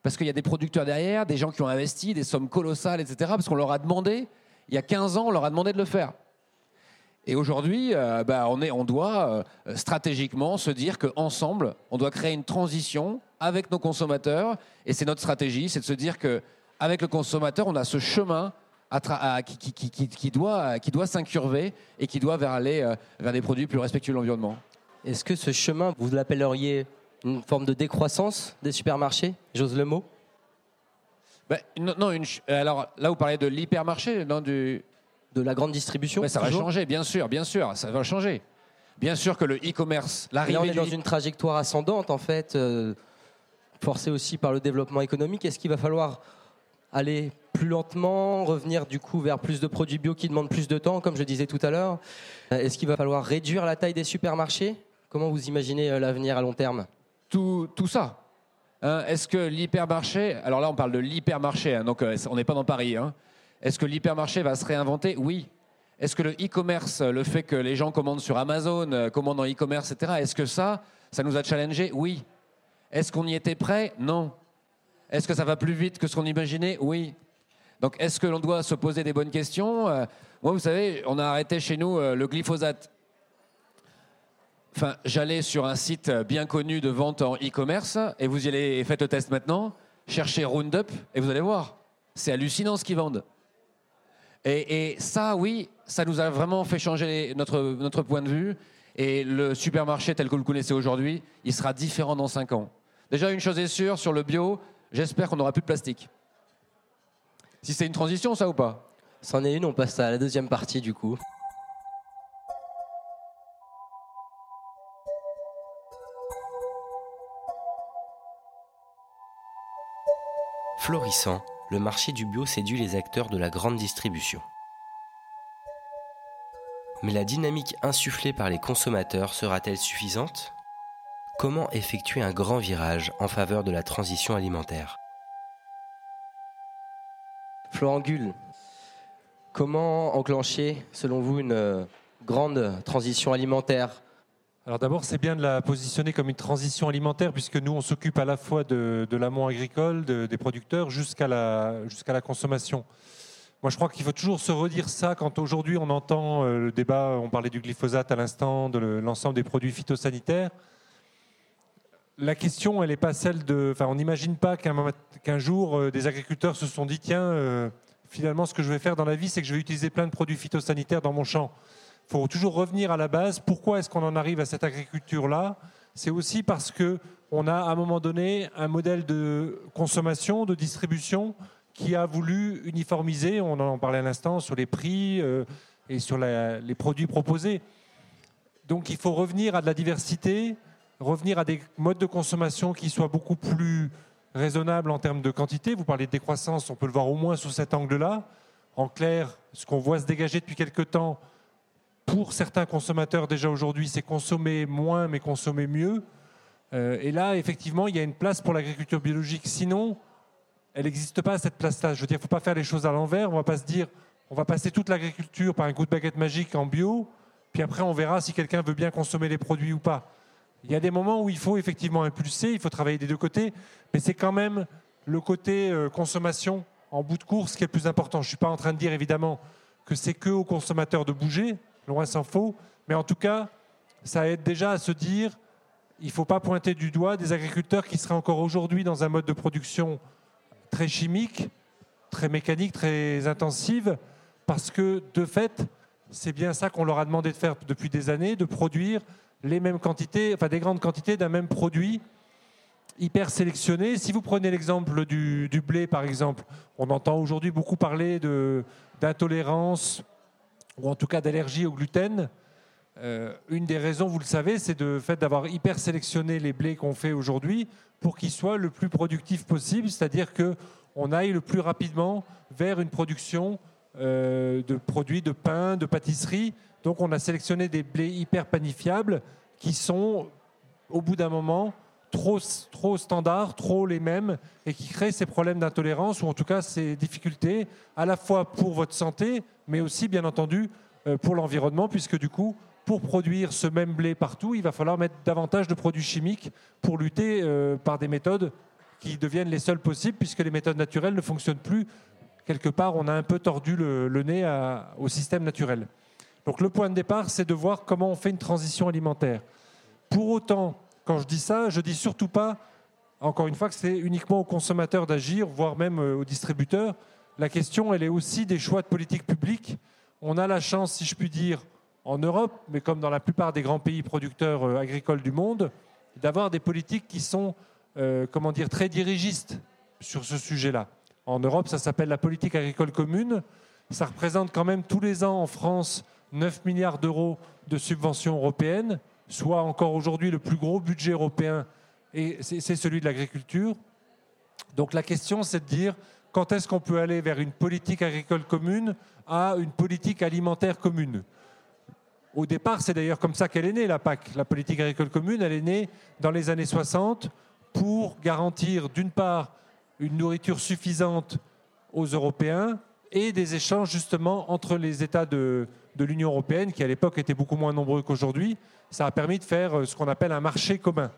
E: Parce qu'il y a des producteurs derrière, des gens qui ont investi, des sommes colossales, etc. Parce qu'on leur a demandé, il y a 15 ans, on leur a demandé de le faire. Et aujourd'hui, euh, bah, on, est, on doit euh, stratégiquement se dire qu'ensemble, on doit créer une transition avec nos consommateurs. Et c'est notre stratégie, c'est de se dire qu'avec le consommateur, on a ce chemin qui doit, qui doit s'incurver et qui doit vers aller euh, vers des produits plus respectueux de l'environnement.
F: Est-ce que ce chemin, vous l'appelleriez une forme de décroissance des supermarchés? J'ose le mot?
E: Ben, non, non, une ch- alors là, vous parlez de l'hypermarché, non du,
F: De la grande distribution
E: Ouais, ça va
F: toujours
E: changer, bien sûr, bien sûr, ça va changer. Bien sûr que le e-commerce,
F: Là, on
E: l'arrivée
F: est
E: du
F: dans une trajectoire ascendante, en fait, euh, forcée aussi par le développement économique. Est-ce qu'il va falloir aller plus lentement, revenir du coup vers plus de produits bio qui demandent plus de temps, comme je disais tout à l'heure? Euh, Est-ce qu'il va falloir réduire la taille des supermarchés? Comment vous imaginez euh, l'avenir à long terme?
E: Tout, tout ça. Hein, Est-ce que l'hypermarché, alors là on parle de l'hypermarché, hein, donc euh, on n'est pas dans Paris, hein. est-ce que l'hypermarché va se réinventer? Oui. Est-ce que le e-commerce, le fait que les gens commandent sur Amazon, euh, commandent en e-commerce, etc., est-ce que ça, ça nous a challengé Oui. Est-ce qu'on y était prêt? Non. Est-ce que ça va plus vite que ce qu'on imaginait? Oui. Donc est-ce que l'on doit se poser des bonnes questions? Euh, Moi, vous savez, on a arrêté chez nous euh, le glyphosate. J'allais sur un site bien connu de vente en e-commerce et vous y allez et faites le test maintenant. Cherchez Roundup et vous allez voir. C'est hallucinant ce qu'ils vendent. Et, et ça, oui, ça nous a vraiment fait changer notre, notre point de vue. Et le supermarché tel que vous le connaissez aujourd'hui, il sera différent dans 5 ans. Déjà, une chose est sûre, sur le bio, j'espère qu'on n'aura plus de plastique. Si c'est une transition, ça ou pas?
F: C'en est une, on passe à la deuxième partie du coup.
B: Florissant, le marché du bio séduit les acteurs de la grande distribution. Mais la dynamique insufflée par les consommateurs sera-t-elle suffisante? Comment effectuer un grand virage en faveur de la transition alimentaire?
F: Florent Gull, comment enclencher, selon vous, une euh, grande transition alimentaire?
C: Alors d'abord, c'est bien de la positionner comme une transition alimentaire, puisque nous, on s'occupe à la fois de, l'amont agricole, de- des producteurs, jusqu'à la, la consommation. Moi, je crois qu'il faut toujours se redire ça quand aujourd'hui on entend euh, le débat, on parlait du glyphosate à l'instant, de le- l'ensemble des produits phytosanitaires. La question, elle n'est pas celle de. Enfin, on n'imagine pas qu'un jour, euh, des agriculteurs se sont dit tiens, euh, finalement, ce que je vais faire dans la vie, c'est que je vais utiliser plein de produits phytosanitaires dans mon champ. Il faut toujours revenir à la base. Pourquoi est-ce qu'on en arrive à cette agriculture-là? C'est aussi parce que on a à un moment donné un modèle de consommation, de distribution qui a voulu uniformiser. On en parlait à l'instant sur les prix euh, et sur les produits proposés. Donc, il faut revenir à de la diversité, revenir à des modes de consommation qui soient beaucoup plus raisonnables en termes de quantité. Vous parlez de décroissance, on peut le voir au moins sous cet angle-là. En clair, ce qu'on voit se dégager depuis quelque temps pour certains consommateurs déjà aujourd'hui, c'est consommer moins mais consommer mieux. Euh, et là, effectivement, il y a une place pour l'agriculture biologique. Sinon, elle n'existe pas cette place-là. Je veux dire, il ne faut pas faire les choses à l'envers. On ne va pas se dire, on va passer toute l'agriculture par un coup de baguette magique en bio, puis après on verra si quelqu'un veut bien consommer les produits ou pas. Il y a des moments où il faut effectivement impulser, il faut travailler des deux côtés, mais c'est quand même le côté euh, consommation en bout de course qui est le plus important. Je ne suis pas en train de dire évidemment que c'est que aux consommateurs de bouger, loin s'en faut, mais en tout cas, ça aide déjà à se dire il ne faut pas pointer du doigt des agriculteurs qui seraient encore aujourd'hui dans un mode de production très chimique, très mécanique, très intensive, parce que de fait, c'est bien ça qu'on leur a demandé de faire depuis des années, de produire les mêmes quantités, enfin des grandes quantités d'un même produit hyper sélectionné. Si vous prenez l'exemple du, blé, par exemple, on entend aujourd'hui beaucoup parler d'intolérance ou en tout cas d'allergie au gluten. Euh, une des raisons, vous le savez, c'est le fait d'avoir hyper sélectionné les blés qu'on fait aujourd'hui pour qu'ils soient le plus productifs possible, c'est-à-dire que on aille le plus rapidement vers une production euh, de produits de pain, de pâtisserie. Donc on a sélectionné des blés hyper panifiables qui sont, au bout d'un moment, trop, trop standards, trop les mêmes, et qui créent ces problèmes d'intolérance, ou en tout cas ces difficultés, à la fois pour votre santé, mais aussi, bien entendu, euh, pour l'environnement, puisque du coup, pour produire ce même blé partout, il va falloir mettre davantage de produits chimiques pour lutter euh, par des méthodes qui deviennent les seules possibles, puisque les méthodes naturelles ne fonctionnent plus. Quelque part, on a un peu tordu le, nez au système naturel. Donc le point de départ, c'est de voir comment on fait une transition alimentaire. Pour autant, quand je dis ça, je dis surtout pas, encore une fois, que c'est uniquement aux consommateurs d'agir, voire même euh, aux distributeurs. La question, elle est aussi des choix de politique publique. On a la chance, si je puis dire, en Europe, mais comme dans la plupart des grands pays producteurs euh, agricoles du monde, d'avoir des politiques qui sont, euh, comment dire, très dirigistes sur ce sujet-là. En Europe, ça s'appelle la politique agricole commune. Ça représente quand même tous les ans en France 9 milliards d'euros de subventions européennes, soit encore aujourd'hui le plus gros budget européen, et c'est c'est celui de l'agriculture. Donc la question, c'est de dire quand est-ce qu'on peut aller vers une politique agricole commune à une politique alimentaire commune? Au départ, c'est d'ailleurs comme ça qu'elle est née, la PAC. La politique agricole commune, elle est née dans les années 60 pour garantir, d'une part, une nourriture suffisante aux Européens et des échanges justement entre les États de, l'Union européenne, qui à l'époque étaient beaucoup moins nombreux qu'aujourd'hui. Ça a permis de faire euh, ce qu'on appelle un marché commun.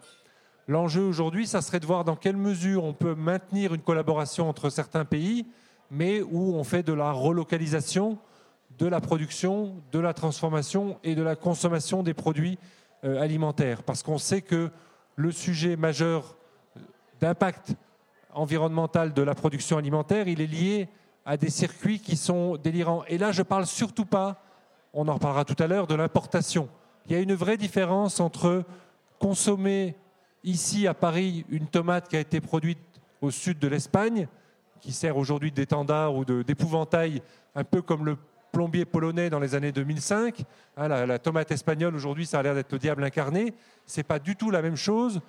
C: L'enjeu aujourd'hui, ça serait de voir dans quelle mesure on peut maintenir une collaboration entre certains pays, mais où on fait de la relocalisation de la production, de la transformation et de la consommation des produits euh, alimentaires. Parce qu'on sait que le sujet majeur d'impact environnemental de la production alimentaire, il est lié à des circuits qui sont délirants. Et là, je parle surtout pas, on en reparlera tout à l'heure, de l'importation. Il y a une vraie différence entre consommer ici à Paris une tomate qui a été produite au sud de l'Espagne, qui sert aujourd'hui d'étendard ou d'épouvantail, un peu comme le plombier polonais dans les années 2005. Hein, la, tomate espagnole aujourd'hui, ça a l'air d'être le diable incarné. C'est pas du tout la même chose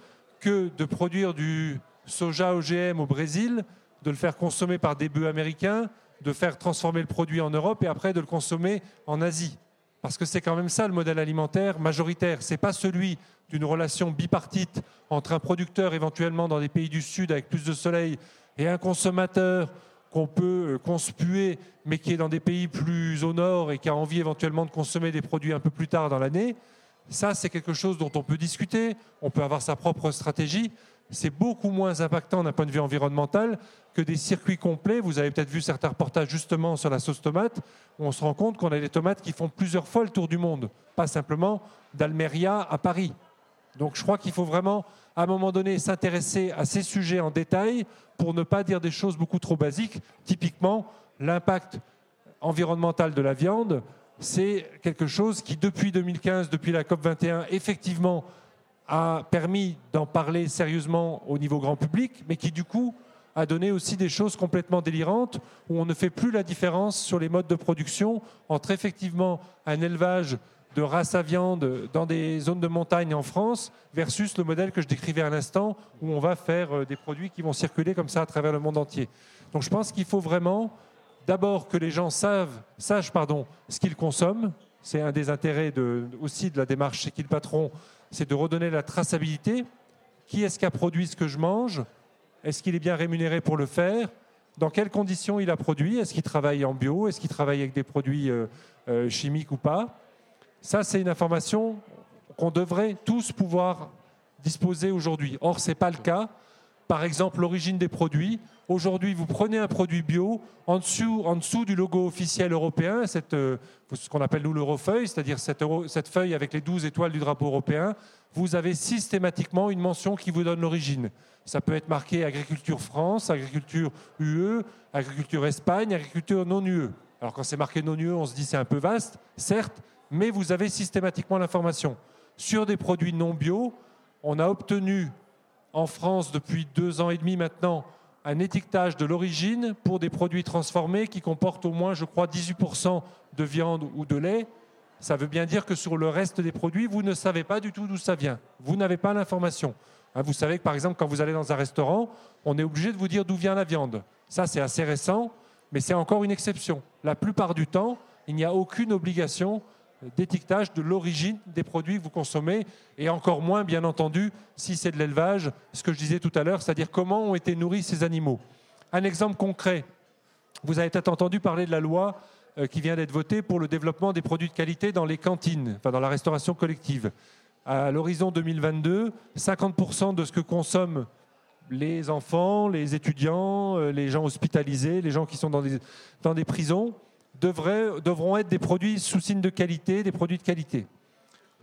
C: que de produire du soja OGM au Brésil, de le faire consommer par des bœufs américains, de faire transformer le produit en Europe et après de le consommer en Asie. Parce que c'est quand même ça le modèle alimentaire majoritaire. C'est pas celui d'une relation bipartite entre un producteur éventuellement dans des pays du Sud avec plus de soleil et un consommateur qu'on peut euh, conspuer, mais qui est dans des pays plus au nord et qui a envie éventuellement de consommer des produits un peu plus tard dans l'année, ça c'est quelque chose dont on peut discuter, on peut avoir sa propre stratégie. C'est beaucoup moins impactant d'un point de vue environnemental que des circuits complets. Vous avez peut-être vu certains reportages justement sur la sauce tomate, où on se rend compte qu'on a des tomates qui font plusieurs fois le tour du monde, pas simplement d'Almeria à Paris. Donc je crois qu'il faut vraiment, à un moment donné, s'intéresser à ces sujets en détail pour ne pas dire des choses beaucoup trop basiques. Typiquement, l'impact environnemental de la viande, c'est quelque chose qui, depuis 2015, depuis la COP21, effectivement, a permis d'en parler sérieusement au niveau grand public, mais qui, du coup, a donné aussi des choses complètement délirantes, où on ne fait plus la différence sur les modes de production entre effectivement un élevage de race à viande dans des zones de montagne en France versus le modèle que je décrivais à l'instant où on va faire euh, des produits qui vont circuler comme ça à travers le monde entier. Donc je pense qu'il faut vraiment d'abord que les gens sachent pardon, ce qu'ils consomment. C'est un des intérêts aussi de la démarche chez qui le c'est de redonner la traçabilité. Qui est-ce qui a produit ce que je mange? Est-ce qu'il est bien rémunéré pour le faire? Dans quelles conditions il a produit? Est-ce qu'il travaille en bio? Est-ce qu'il travaille avec des produits euh, euh, chimiques ou pas? Ça, c'est une information qu'on devrait tous pouvoir disposer aujourd'hui. Or, ce n'est pas le cas. Par exemple, l'origine des produits. Aujourd'hui, vous prenez un produit bio, en dessous, du logo officiel européen, euh, ce qu'on appelle nous l'eurofeuille, c'est-à-dire cette, cette feuille avec les 12 étoiles du drapeau européen, vous avez systématiquement une mention qui vous donne l'origine. Ça peut être marqué agriculture France, agriculture UE, agriculture Espagne, agriculture non UE. Alors quand c'est marqué non UE, on se dit c'est un peu vaste, certes, mais vous avez systématiquement l'information. Sur des produits non bio, on a obtenu en France depuis deux ans et demi maintenant un étiquetage de l'origine pour des produits transformés qui comportent au moins, je crois, 18% de viande ou de lait. Ça veut bien dire que sur le reste des produits, vous ne savez pas du tout d'où ça vient. Vous n'avez pas l'information. Hein, vous savez que par exemple, quand vous allez dans un restaurant, on est obligé de vous dire d'où vient la viande. Ça, c'est assez récent, mais c'est encore une exception. La plupart du temps, il n'y a aucune obligation d'étiquetage de l'origine des produits que vous consommez, et encore moins, bien entendu, si c'est de l'élevage, ce que je disais tout à l'heure, c'est-à-dire comment ont été nourris ces animaux. Un exemple concret, vous avez peut-être entendu parler de la loi euh, qui vient d'être votée pour le développement des produits de qualité dans les cantines, enfin dans la restauration collective. À l'horizon 2022, 50% de ce que consomment les enfants, les étudiants, euh, les gens hospitalisés, les gens qui sont dans des prisons, devront être des produits sous signe de qualité, des produits de qualité.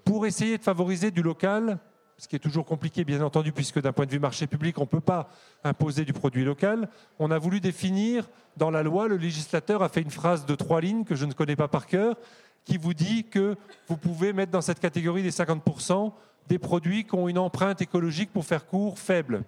C: Pour essayer de favoriser du local, ce qui est toujours compliqué, bien entendu, puisque d'un point de vue marché public, on ne peut pas imposer du produit local, on a voulu définir dans la loi, le législateur a fait une phrase de trois lignes que je ne connais pas par cœur, qui vous dit que vous pouvez mettre dans cette catégorie des 50% des produits qui ont une empreinte écologique, pour faire court, faible.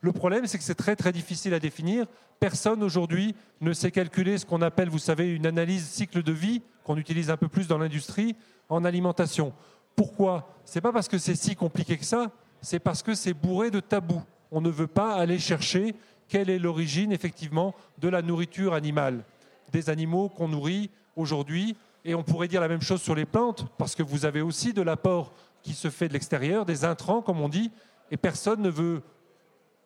C: Le problème, c'est que c'est très très difficile à définir. Personne aujourd'hui ne sait calculer ce qu'on appelle, vous savez, une analyse cycle de vie, qu'on utilise un peu plus dans l'industrie, en alimentation. Pourquoi? C'est pas parce que c'est si compliqué que ça, c'est parce que c'est bourré de tabous. On ne veut pas aller chercher quelle est l'origine, effectivement, de la nourriture animale, des animaux qu'on nourrit aujourd'hui. Et on pourrait dire la même chose sur les plantes, parce que vous avez aussi de l'apport qui se fait de l'extérieur, des intrants, comme on dit, et personne ne veut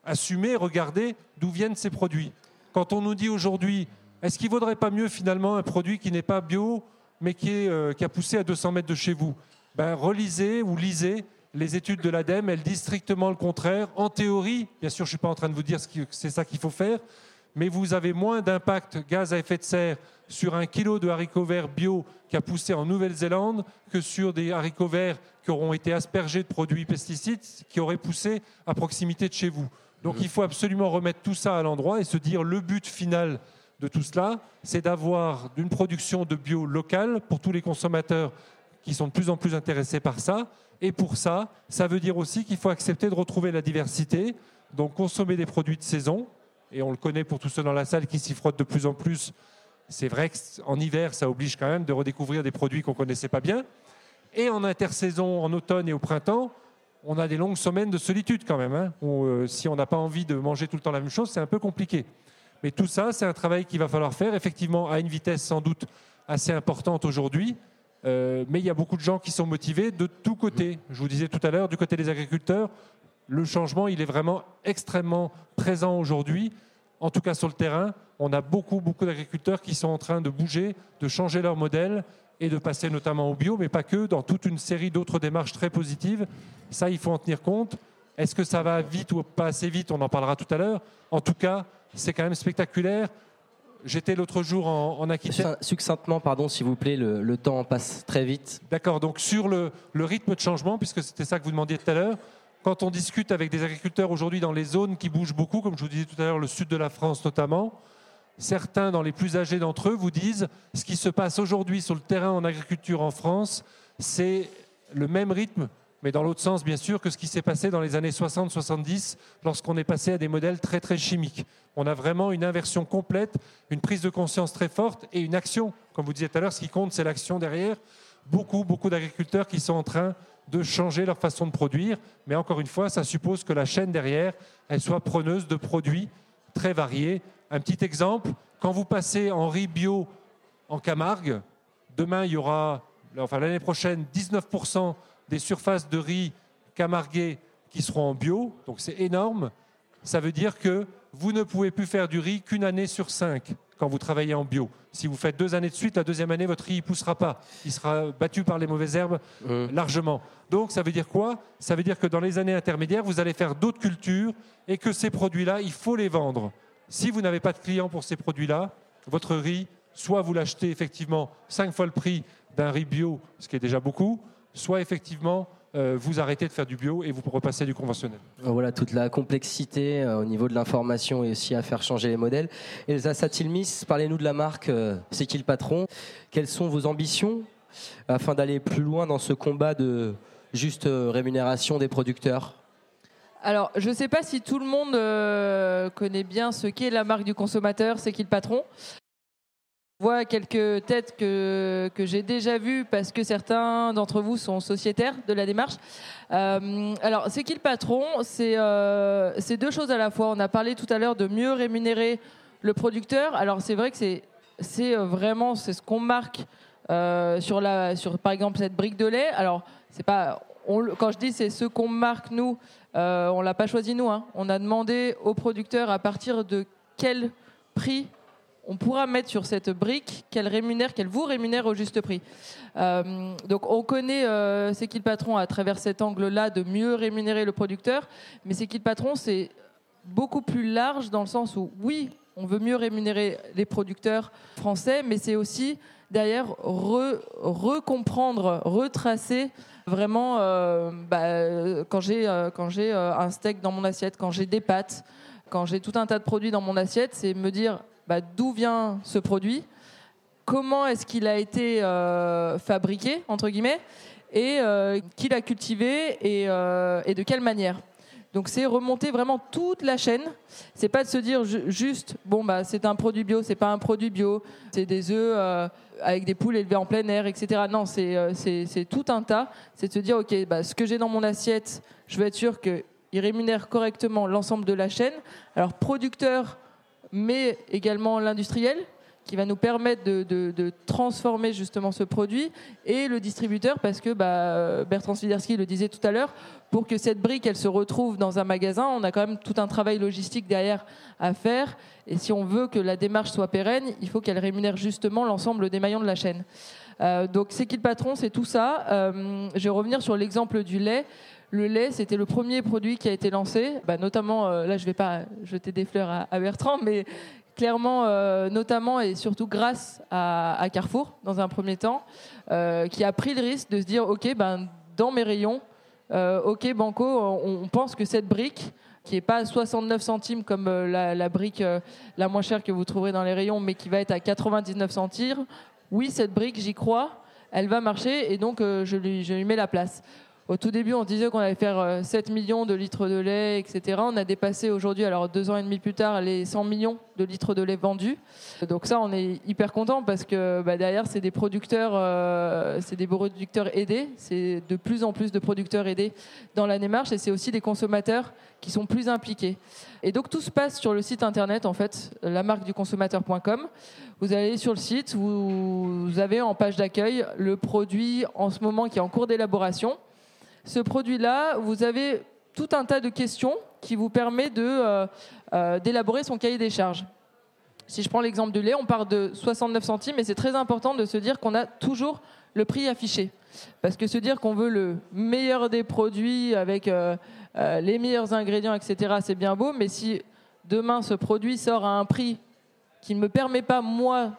C: assumer, regarder d'où viennent ces produits. Quand on nous dit aujourd'hui, est-ce qu'il ne vaudrait pas mieux finalement un produit qui n'est pas bio, mais qui, est, euh, a poussé à 200 mètres de chez vous? Ben, Relisez ou lisez les études de l'ADEME, elles disent strictement le contraire. En théorie, bien sûr, je ne suis pas en train de vous dire que c'est ça qu'il faut faire, mais vous avez moins d'impact gaz à effet de serre sur un kilo de haricots verts bio qui a poussé en Nouvelle-Zélande que sur des haricots verts qui auront été aspergés de produits pesticides qui auraient poussé à proximité de chez vous. Donc il faut absolument remettre tout ça à l'endroit et se dire le but final de tout cela, c'est d'avoir une production de bio locale pour tous les consommateurs qui sont de plus en plus intéressés par ça. Et pour ça, ça veut dire aussi qu'il faut accepter de retrouver la diversité, donc consommer des produits de saison. Et on le connaît pour tous ceux dans la salle qui s'y frottent de plus en plus. C'est vrai qu'en hiver, ça oblige quand même de redécouvrir des produits qu'on ne connaissait pas bien. Et en intersaison, en automne et au printemps, on a des longues semaines de solitude quand même. Hein, euh, si on n'a pas envie de manger tout le temps la même chose, c'est un peu compliqué. Mais tout ça, c'est un travail qu'il va falloir faire, effectivement, à une vitesse sans doute assez importante aujourd'hui. Euh, mais il y a beaucoup de gens qui sont motivés de tous côtés. Je vous disais tout à l'heure, du côté des agriculteurs, le changement, il est vraiment extrêmement présent aujourd'hui. En tout cas, sur le terrain, on a beaucoup, beaucoup d'agriculteurs qui sont en train de bouger, de changer leur modèle et de passer notamment au bio, mais pas que, dans toute une série d'autres démarches très positives. Ça, il faut en tenir compte. Est-ce que ça va vite ou pas assez vite On en parlera tout à l'heure. En tout cas, c'est quand même spectaculaire. J'étais l'autre jour en, en Aquitaine.
F: Succinctement, pardon, s'il vous plaît, le, le, temps passe très vite.
C: D'accord, donc sur le, le, rythme de changement, puisque c'était ça que vous demandiez tout à l'heure, quand on discute avec des agriculteurs aujourd'hui dans les zones qui bougent beaucoup, comme je vous disais tout à l'heure, le sud de la France notamment, certains dans les plus âgés d'entre eux vous disent ce qui se passe aujourd'hui sur le terrain en agriculture en France, c'est le même rythme, mais dans l'autre sens bien sûr, que ce qui s'est passé dans les années 60-70 lorsqu'on est passé à des modèles très très chimiques. On a vraiment une inversion complète, une prise de conscience très forte et une action. Comme vous disiez tout à l'heure, ce qui compte, c'est l'action derrière. Beaucoup, beaucoup d'agriculteurs qui sont en train de changer leur façon de produire. Mais encore une fois, ça suppose que la chaîne derrière, elle soit preneuse de produits très variés un petit exemple, quand vous passez en riz bio en Camargue, demain, il y aura, enfin l'année prochaine, 19% des surfaces de riz camarguais qui seront en bio, donc c'est énorme. Ça veut dire que vous ne pouvez plus faire du riz qu'une année sur cinq quand vous travaillez en bio. Si vous faites deux années de suite, la deuxième année, votre riz ne poussera pas. Il sera battu par les mauvaises herbes euh. largement. Donc ça veut dire quoi? Ça veut dire que dans les années intermédiaires, vous allez faire d'autres cultures et que ces produits-là, il faut les vendre. Si vous n'avez pas de clients pour ces produits-là, votre riz, soit vous l'achetez effectivement cinq fois le prix d'un riz bio, ce qui est déjà beaucoup, soit effectivement euh, vous arrêtez de faire du bio et vous repassez du conventionnel.
F: Voilà toute la complexité euh, au niveau de l'information et aussi à faire changer les modèles. Elsa Satilmis, parlez-nous de la marque euh, C'est qui le patron? Quelles sont vos ambitions afin d'aller plus loin dans ce combat de juste rémunération des producteurs?
D: Alors, je ne sais pas si tout le monde euh, connaît bien ce qu'est la marque du consommateur, c'est qui le patron. Je vois quelques têtes que, que j'ai déjà vues parce que certains d'entre vous sont sociétaires de la démarche. Euh, alors, c'est qui le patron? Euh, C'est deux choses à la fois. On a parlé tout à l'heure de mieux rémunérer le producteur. Alors, c'est vrai que c'est vraiment c'est ce qu'on marque sur, la, sur, par exemple, cette brique de lait. Alors, c'est pas quand je dis c'est ce qu'on marque nous, euh, on l'a pas choisi nous. Hein. On a demandé aux producteurs à partir de quel prix on pourra mettre sur cette brique, qu'elle rémunère, qu'elle vous rémunère au juste prix. Euh, donc on connaît euh, c'est qui patron à travers cet angle-là de mieux rémunérer le producteur, mais c'est qui le patron, c'est beaucoup plus large dans le sens où oui, on veut mieux rémunérer les producteurs français, mais c'est aussi derrière recomprendre, retracer Vraiment, euh, bah, quand j'ai euh, euh, un steak dans mon assiette, quand j'ai des pâtes, quand j'ai tout un tas de produits dans mon assiette, c'est me dire bah, d'où vient ce produit, comment est-ce qu'il a été fabriqué entre guillemets, et qui l'a cultivé et de quelle manière. Donc c'est remonter vraiment toute la chaîne. C'est pas de se dire juste bon bah c'est un produit bio, c'est pas un produit bio, c'est des œufs euh, avec des poules élevées en plein air, etc. Non, euh, c'est tout un tas. C'est de se dire ok bah, ce que j'ai dans mon assiette, je veux être sûr qu'il rémunère correctement l'ensemble de la chaîne. Alors producteur, mais également l'industriel qui va nous permettre de, transformer justement ce produit et le distributeur parce que bah, Bertrand Swiderski le disait tout à l'heure pour que cette brique elle se retrouve dans un magasin on a quand même tout un travail logistique derrière à faire. Et si on veut que la démarche soit pérenne il faut qu'elle rémunère justement l'ensemble des maillons de la chaîne. Euh, donc c'est qui le patron? C'est tout ça. Euh, je vais revenir sur l'exemple du lait. Le lait, c'était le premier produit qui a été lancé, bah, notamment, euh, là je ne vais pas jeter des fleurs à, à Bertrand, mais clairement, euh, notamment et surtout grâce à, Carrefour, dans un premier temps, euh, qui a pris le risque de se dire, OK, ben, dans mes rayons, euh, OK, Banco, on, pense que cette brique, qui n'est pas à 69 centimes comme la, brique la moins chère que vous trouverez dans les rayons, mais qui va être à 99 centimes, oui, cette brique, j'y crois, elle va marcher et donc je, lui, je lui mets la place. Au tout début, on disait qu'on allait faire euh, 7 millions de litres de lait, etc. On a dépassé aujourd'hui, alors deux ans et demi plus tard, les 100 millions de litres de lait vendus. Donc ça, on est hyper content parce que bah, derrière, c'est des producteurs, euh, c'est des producteurs aidés. C'est de plus en plus de producteurs aidés dans la démarche et c'est aussi des consommateurs qui sont plus impliqués. Et donc tout se passe sur le site internet, en fait, la marque du consommateur.com. Vous allez sur le site, vous avez en page d'accueil le produit en ce moment qui est en cours d'élaboration. Ce produit-là, vous avez tout un tas de questions qui vous permet euh, euh, d'élaborer son cahier des charges. Si je prends l'exemple de lait, on part de 69 centimes et c'est très important de se dire qu'on a toujours le prix affiché. Parce que se dire qu'on veut le meilleur des produits avec euh, les meilleurs ingrédients, etc., c'est bien beau, mais si demain ce produit sort à un prix qui ne me permet pas, moi,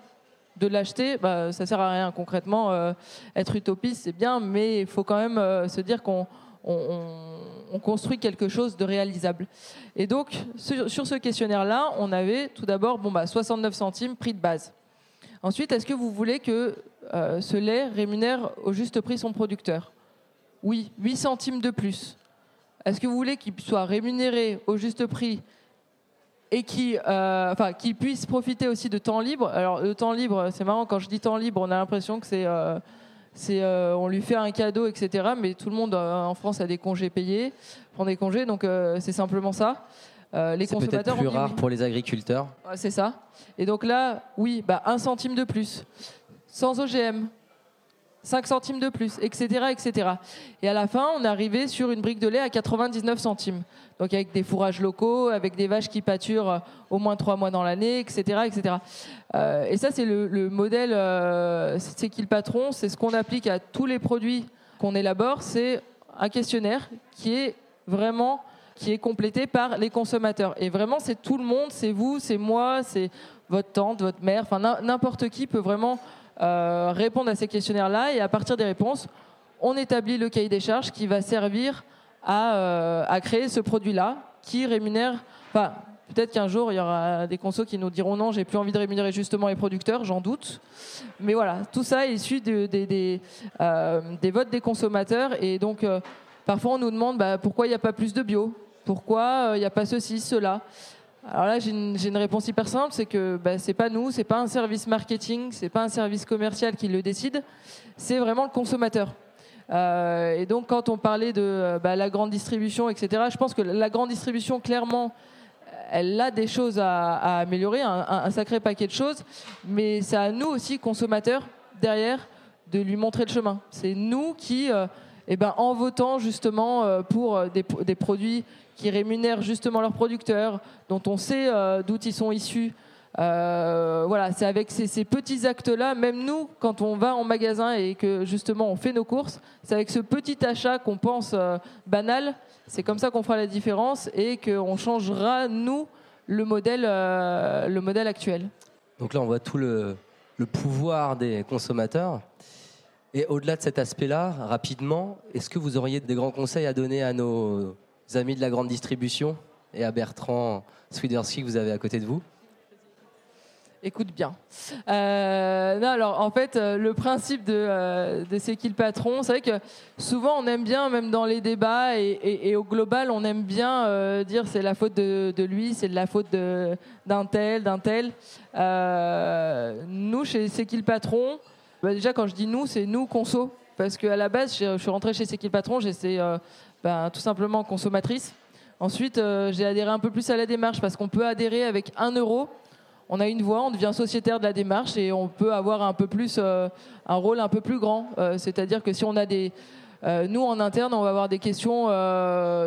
D: de l'acheter, bah, ça sert à rien concrètement. euh, être utopiste, c'est bien, mais il faut quand même euh, se dire qu'on on- on- on construit quelque chose de réalisable. Et donc, sur, ce questionnaire-là, on avait tout d'abord bon, bah, 69 centimes, prix de base. Ensuite, est-ce que vous voulez que euh, ce lait rémunère au juste prix son producteur? Oui, 8 centimes de plus. Est-ce que vous voulez qu'il soit rémunéré au juste prix et qui, euh, enfin, qu'il puisse profiter aussi de temps libre. Alors le temps libre, c'est marrant quand je dis temps libre, on a l'impression que c'est, euh, c'est, euh, on lui fait un cadeau, etc. Mais tout le monde euh, en France a des congés payés, prend des congés, donc c'est simplement ça. Les
F: C'est peut-être
D: consommateurs
F: plus
D: ont dit
F: rare
D: oui.
F: pour les agriculteurs.
D: Ouais, c'est ça. Et donc là, oui, bah, un centime de plus, sans OGM, 5 centimes de plus, etc., etc. Et à la fin, on est arrivé sur une brique de lait à 99 centimes. Donc avec des fourrages locaux, avec des vaches qui pâturent euh, au moins 3 mois dans l'année, etc., etc. Euh, et ça, c'est le, le modèle, euh, c'est qui le patron, c'est ce qu'on applique à tous les produits qu'on élabore, c'est un questionnaire qui est vraiment qui est complété par les consommateurs. Et vraiment, c'est tout le monde, c'est vous, c'est moi, c'est votre tante, votre mère, enfin n'im- n'importe qui peut vraiment répondre à ces questionnaires-là. Et à partir des réponses, on établit le cahier des charges qui va servir à, euh, à créer ce produit-là qui rémunère. Enfin, peut-être qu'un jour, il y aura des consos qui nous diront non, j'ai plus envie de rémunérer justement les producteurs, j'en doute. Mais voilà, tout ça est issu euh, des votes des consommateurs. Et donc, euh, parfois, on nous demande bah, pourquoi il n'y a pas plus de bio? Pourquoi il n'y a pas ceci, cela? Alors là, j'ai une, j'ai une réponse hyper simple, c'est que bah, c'est pas nous, c'est pas un service marketing, c'est pas un service commercial qui le décide, c'est vraiment le consommateur. Euh, et donc, quand on parlait de euh, bah, la grande distribution, etc., je pense que la grande distribution, clairement, elle a des choses à, améliorer, un, sacré paquet de choses, mais c'est à nous aussi, consommateurs, derrière, de lui montrer le chemin. C'est nous qui, euh, eh ben, en votant justement euh, pour euh, des, produits qui rémunèrent justement leurs producteurs, dont on sait euh, d'où ils sont issus. Euh, voilà, c'est avec ces, petits actes-là, même nous, quand on va en magasin et que justement on fait nos courses, c'est avec ce petit achat qu'on pense euh, banal, c'est comme ça qu'on fera la différence et qu'on changera, nous, le modèle, euh, le modèle actuel.
F: Donc là, on voit tout le, le pouvoir des consommateurs. Et au-delà de cet aspect-là, rapidement, est-ce que vous auriez des grands conseils à donner à nos amis de la grande distribution et à Bertrand Swiderski que vous avez à côté de vous?
D: Écoute bien. Euh, alors en fait, euh, le principe de, euh, de c'est qui le patron, c'est vrai que souvent on aime bien, même dans les débats et, au global, on aime bien dire c'est la faute de, lui, c'est de la faute d'un tel, d'un tel. Nous, chez c'est qui le patron, bah, déjà quand je dis nous, c'est nous conso, parce qu'à la base, je suis rentrée chez c'est qui le patron, j'étais ben, tout simplement consommatrice. Ensuite, j'ai adhéré un peu plus à la démarche parce qu'on peut adhérer avec 1 euro on a une voix, on devient sociétaire de la démarche et on peut avoir un peu plus euh, un rôle un peu plus grand. Euh, C'est-à-dire que si on a des euh, nous en interne, on va avoir des questions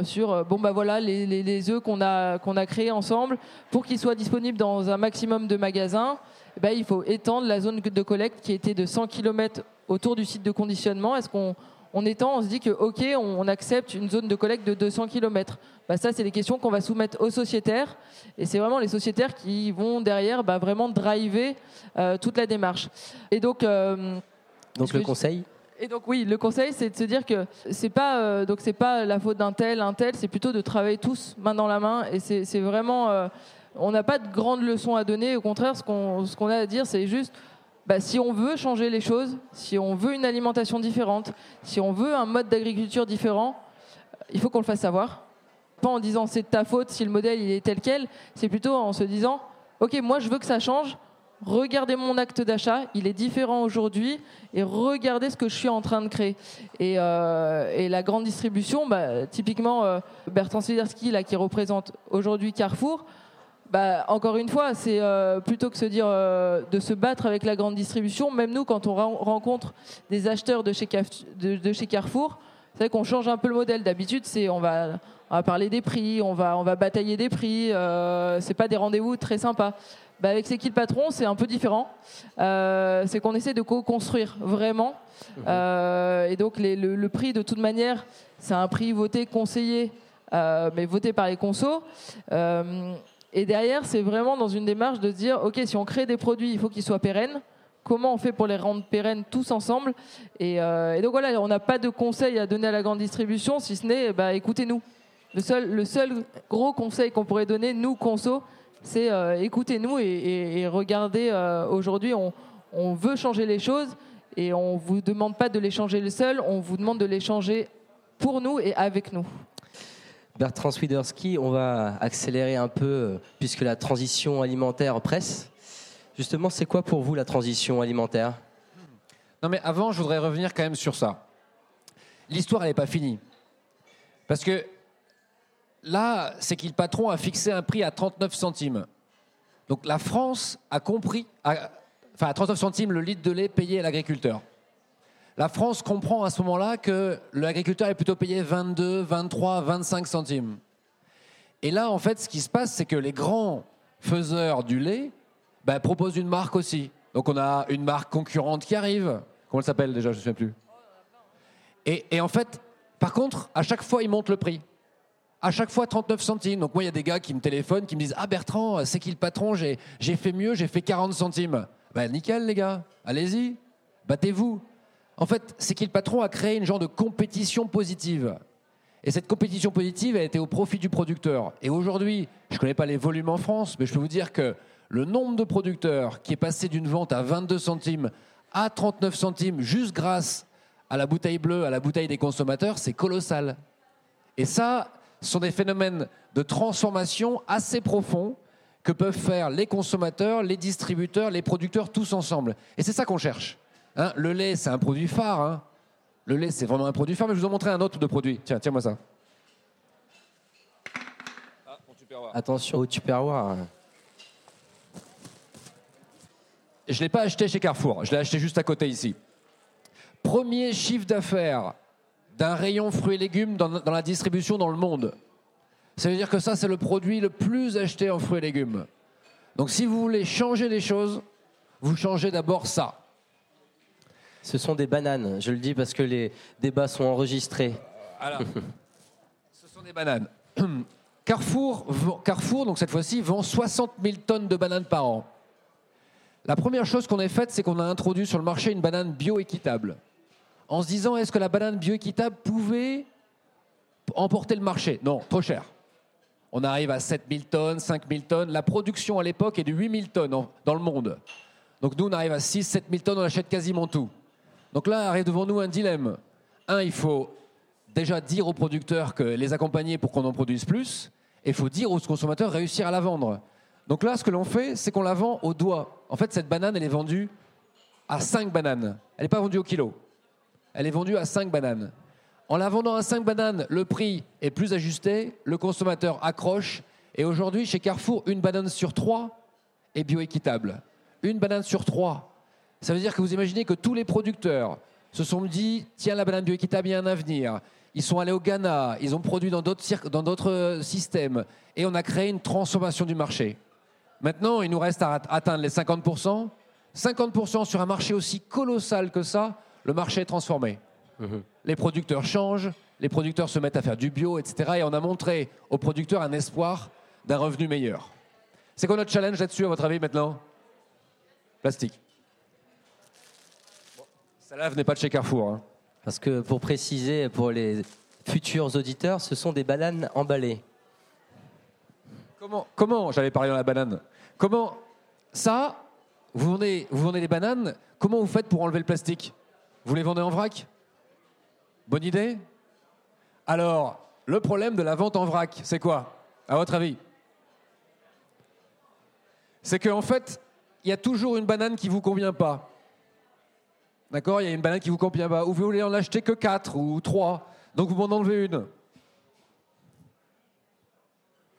D: sur bon bah voilà les, œufs qu'on a qu'on a créés ensemble pour qu'ils soient disponibles dans un maximum de magasins. eh ben, il faut étendre la zone de collecte qui était de 100 km autour du site de conditionnement. Est-ce qu'on on étend, on se dit que ok, on, on accepte une zone de collecte de 200 km. Bah, ça, c'est des questions qu'on va soumettre aux sociétaires. Et c'est vraiment les sociétaires qui vont derrière bah, vraiment driver euh, toute la démarche. Et donc, euh,
F: Donc le conseil
D: et donc oui, le conseil, c'est de se dire que c'est pas euh, donc c'est pas la faute d'un tel, un tel, c'est plutôt de travailler tous main dans la main. Et c'est c'est vraiment, euh, on n'a pas de grandes leçons à donner. Au contraire, ce qu'on ce qu'on a à dire, c'est juste bah, si on veut changer les choses, si on veut une alimentation différente, si on veut un mode d'agriculture différent, il faut qu'on le fasse savoir. Pas en disant c'est ta faute si le modèle il est tel quel, c'est plutôt en se disant ok moi je veux que ça change, regardez mon acte d'achat, il est différent aujourd'hui, et regardez ce que je suis en train de créer. Et, euh, la grande distribution, bah, typiquement euh, Bertrand Swiderski, là, qui représente aujourd'hui Carrefour, bah, encore une fois, c'est euh, plutôt que se dire de se battre avec la grande distribution, même nous, quand on rencontre des acheteurs de chez, de, chez Carrefour, c'est vrai qu'on change un peu le modèle. D'habitude, c'est on va, on va parler des prix, on va, on va batailler des prix, c'est pas des rendez-vous très sympas. Bah, avec C'est qui le patron C'est un peu différent. Euh, c'est qu'on essaie de co-construire vraiment. Euh, et donc le, prix, de toute manière, c'est un prix voté, conseillé, euh, mais voté par les consos. Et derrière, c'est vraiment dans une démarche de dire, OK, si on crée des produits, il faut qu'ils soient pérennes. Comment on fait pour les rendre pérennes tous ensemble et, donc voilà, on n'a pas de conseil à donner à la grande distribution, si ce n'est, bah, écoutez-nous. Le seul, le seul gros conseil qu'on pourrait donner, nous, consos, c'est euh, écoutez-nous et, regardez, euh, aujourd'hui, on, veut changer les choses et on ne vous demande pas de les changer seul, on vous demande de les changer pour nous et avec nous.
F: Bertrand Swiderski, on va accélérer un peu euh, puisque la transition alimentaire presse. Justement, c'est quoi pour vous la transition alimentaire?
E: Non mais avant, je voudrais revenir quand même sur ça. L'histoire, elle n'est pas finie. Parce que là, c'est qu'il patron a fixé un prix à 39 centimes. Donc la France a compris, enfin à 39 centimes le litre de lait payé à l'agriculteur. La France comprend à ce moment-là que l'agriculteur est plutôt payé 22, 23, 25 centimes. Et là, en fait, ce qui se passe, c'est que les grands faiseurs du lait ben, proposent une marque aussi. Donc on a une marque concurrente qui arrive. Comment elle s'appelle déjà? Je ne sais plus. Et, et en fait, par contre, à chaque fois, ils montent le prix à chaque fois 39 centimes. Donc moi, il y a des gars qui me téléphonent, qui me disent Ah Bertrand, c'est qui le patron? J'ai fait mieux, j'ai fait 40 centimes. Ben nickel, les gars, allez-y, battez-vous. En fait, c'est qui le patron a créé une genre de compétition positive. Et cette compétition positive a été au profit du producteur. Et aujourd'hui, je ne connais pas les volumes en France, mais je peux vous dire que le nombre de producteurs qui est passé d'une vente à 22 centimes à 39 centimes juste grâce à la bouteille bleue, à la bouteille des consommateurs, c'est colossal. Et ça, ce sont des phénomènes de transformation assez profonds que peuvent faire les consommateurs, les distributeurs, les producteurs tous ensemble. Et c'est ça qu'on cherche. Hein. le lait, c'est un produit phare. Hein. Le lait, c'est vraiment un produit phare. Mais je vous en montrer un autre de produit. Tiens, tiens-moi ça.
F: Attention au tupperware.
E: Je ne l'ai pas acheté chez Carrefour. Je l'ai acheté juste à côté ici. Premier chiffre d'affaires d'un rayon fruits et légumes dans, la distribution dans le monde. Ça veut dire que ça, c'est le produit le plus acheté en fruits et légumes. Donc si vous voulez changer les choses, vous changez d'abord ça.
F: Ce sont des bananes, je le dis parce que les débats sont enregistrés.
E: Alors, ce sont des bananes. Carrefour, Carrefour, donc cette fois-ci, vend 60 000 tonnes de bananes par an. La première chose qu'on a faite, c'est qu'on a introduit sur le marché une banane bio-équitable en se disant est-ce que la banane bioéquitable pouvait emporter le marché? Non, trop cher. On arrive à 7000 tonnes, 5000 tonnes. La production à l'époque est de 8000 tonnes dans le monde. Donc nous, on arrive à 6 7000 tonnes, on achète quasiment tout. Donc là, arrive devant nous un dilemme. Un, il faut déjà dire aux producteurs que les accompagner pour qu'on en produise plus. Et il faut dire aux consommateurs réussir à la vendre. Donc là, ce que l'on fait, c'est qu'on la vend au doigt. En fait, cette banane, elle est vendue à 5 bananes. Elle n'est pas vendue au kilo elle est vendue à 5 bananes. En la vendant à 5 bananes, le prix est plus ajusté, le consommateur accroche, et aujourd'hui, chez Carrefour, une banane sur 3 est bioéquitable. Une banane sur 3. Ça veut dire que vous imaginez que tous les producteurs se sont dit, tiens, la banane bioéquitable, il y a un avenir. Ils sont allés au Ghana, ils ont produit dans d'autres euh, systèmes, et on a créé une transformation du marché. Maintenant, il nous reste à atteindre les 50%. 50% sur un marché aussi colossal que ça, le marché est transformé. Mhm. Les producteurs changent, les producteurs se mettent à faire du bio, etc. Et on a montré aux producteurs un espoir d'un revenu meilleur. C'est quoi notre challenge là-dessus, à votre avis, maintenant? Plastique. Ça là n'est pas de chez Carrefour. Hein.
F: Parce que pour préciser, pour les futurs auditeurs, ce sont des bananes emballées.
E: Comment, comment j'allais parler dans la banane, comment ça, vous vendez, vous vendez les bananes, comment vous faites pour enlever le plastique? Vous les vendez en vrac? Bonne idée Alors, le problème de la vente en vrac, c'est quoi, à votre avis? C'est qu'en fait, il y a toujours une banane qui ne vous convient pas. D'accord Il y a une banane qui vous convient pas. Ou vous voulez en acheter que 4 ou 3. Donc vous m'en enlevez une.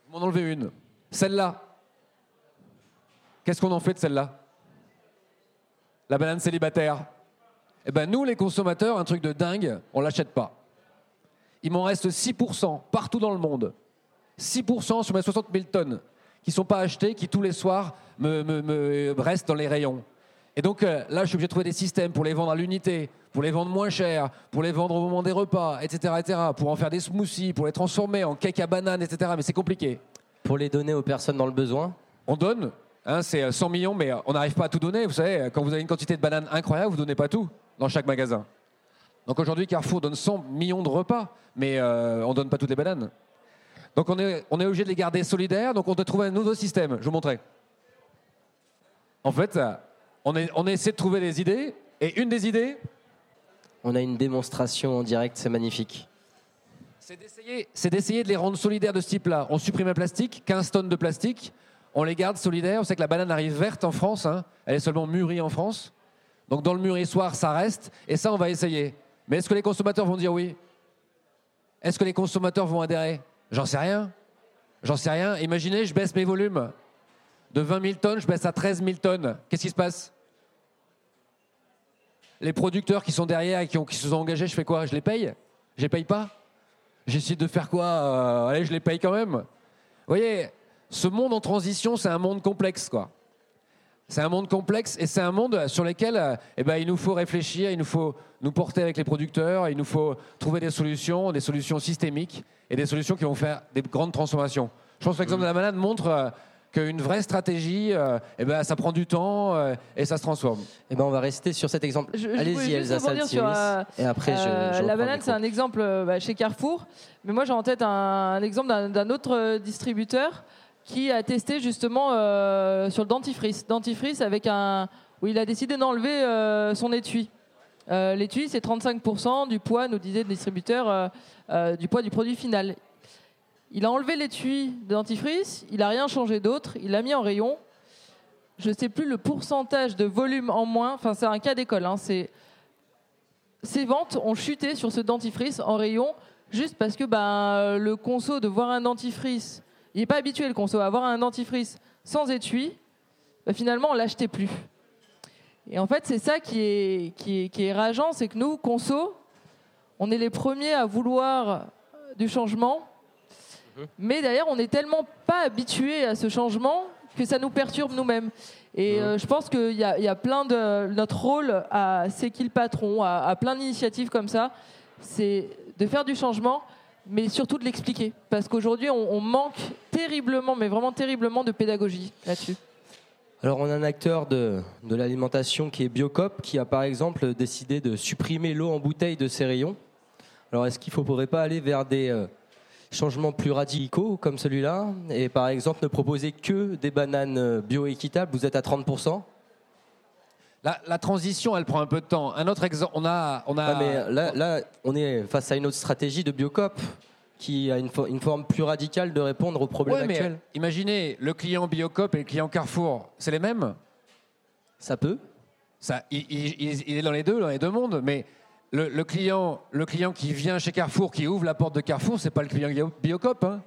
E: Vous m'en enlevez une. Celle-là. Qu'est-ce qu'on en fait de celle-là? La banane célibataire. Eh ben nous, les consommateurs, un truc de dingue, on l'achète pas. Il m'en reste 6% partout dans le monde. 6% sur mes 60 000 tonnes qui sont pas achetées, qui tous les soirs me restent dans les rayons. Et donc euh, là, je suis obligé de trouver des systèmes pour les vendre à l'unité, pour les vendre moins cher, pour les vendre au moment des repas, etc., etc., pour en faire des smoothies, pour les transformer en cake à banane, etc. Mais c'est compliqué.
F: Pour les donner aux personnes dans le besoin?
E: On donne, hein, c'est euh, 100 millions, mais euh, on n'arrive pas à tout donner. Vous savez, euh, quand vous avez une quantité de bananes incroyable, vous donnez pas tout dans chaque magasin. Donc aujourd'hui, Carrefour donne 100 millions de repas, mais euh, on donne pas toutes les bananes. Donc on est, on est obligé de les garder solidaires, donc on doit trouver un nouveau système. Je vous montrerai. En fait, euh, on, est, on essaie de trouver des idées, et une des idées,
F: On a une démonstration en direct, c'est magnifique.
E: C'est d'essayer, c'est d'essayer de les rendre solidaires de ce type-là. On supprime le plastique, 15 tonnes de plastique, on les garde solidaires. On sait que la banane arrive verte en France, hein. elle est seulement mûrie en France. Donc dans le mûrissoir, ça reste, et ça, on va essayer. Mais est-ce que les consommateurs vont dire oui? Est-ce que les consommateurs vont adhérer? J'en sais rien. J'en sais rien. Imaginez, je baisse mes volumes. De 20 000 tonnes, je baisse à 13 000 tonnes. Qu'est-ce qui se passe? Les producteurs qui sont derrière et qui, ont- qui se sont engagés, je fais quoi? Je les paye? Je les paye pas? J'essaie de faire quoi? Euh, Allez, je les paye quand même. Vous voyez, ce monde en transition, c'est un monde complexe, quoi. C'est un monde complexe et c'est un monde sur lequel eh ben, il nous faut réfléchir, il nous faut nous porter avec les producteurs, il nous faut trouver des solutions, des solutions systémiques et des solutions qui vont faire des grandes transformations. Je pense que l'exemple de la malade montre euh, qu'une vraie stratégie, euh, eh ben, ça prend du temps euh, et ça se transforme.
F: Eh ben, on va rester sur cet exemple. Allez-y, Elsa Saltiris.
D: euh,
F: Et après, je,
D: Euh,
F: je
D: la banane, c'est un exemple bah, chez Carrefour. Mais moi, j'ai en tête un, un exemple d'un- autre distributeur qui a testé justement euh, sur le dentifrice. Dentifrice avec un. où il a décidé d'enlever euh, son étui. Euh, L'étui, c'est 35% du poids, nous disait le distributeur, euh, euh, du poids du produit final. Il a enlevé l'étui de dentifrice, il n'a rien changé d'autre, il l'a mis en rayon. Je ne sais plus le pourcentage de volume en moins, enfin c'est un cas d'école, hein, ses ventes ont chuté sur ce dentifrice en rayon juste parce que ben, le conso de voir un dentifrice, il n'est pas habitué le conso à voir un dentifrice sans étui, ben, finalement on l'achetait plus. Et en fait c'est ça qui est, qui est, qui est rageant, c'est que nous, conso, on est les premiers à vouloir du changement, mais derrière on n'est tellement pas habitué à ce changement que ça nous perturbe nous-mêmes. Et euh, je pense qu'il y, a- il y a plein de notre rôle à C'est qui le patron, à, à plein d'initiatives comme ça, c'est de faire du changement, mais surtout de l'expliquer. Parce qu'aujourd'hui, on, on manque terriblement, mais vraiment terriblement, de pédagogie là-dessus.
F: Alors, on a un acteur de, de l'alimentation qui est Biocop, qui a par exemple décidé de supprimer l'eau en bouteille de ses rayons. Alors, est-ce qu'il ne faudrait pas aller vers des euh, changements plus radicaux comme celui-là Et par exemple, ne proposer que des bananes bio-équitables Vous êtes à 30%
E: La, la transition, elle prend un peu de temps. Un autre exemple, on a, on a
F: mais là, là, on est face à une autre stratégie de Biocop qui a une, fo- une forme plus radicale de répondre aux problèmes
E: Ouais,
F: actuels.
E: imaginez le client Biocop et le client Carrefour, c'est les mêmes?
F: Ça peut
E: Ça, il- il est dans les deux, dans les deux mondes. Mais le, client, le client qui vient chez Carrefour, qui ouvre la porte de Carrefour, c'est pas le client Bio- Biocop. hein.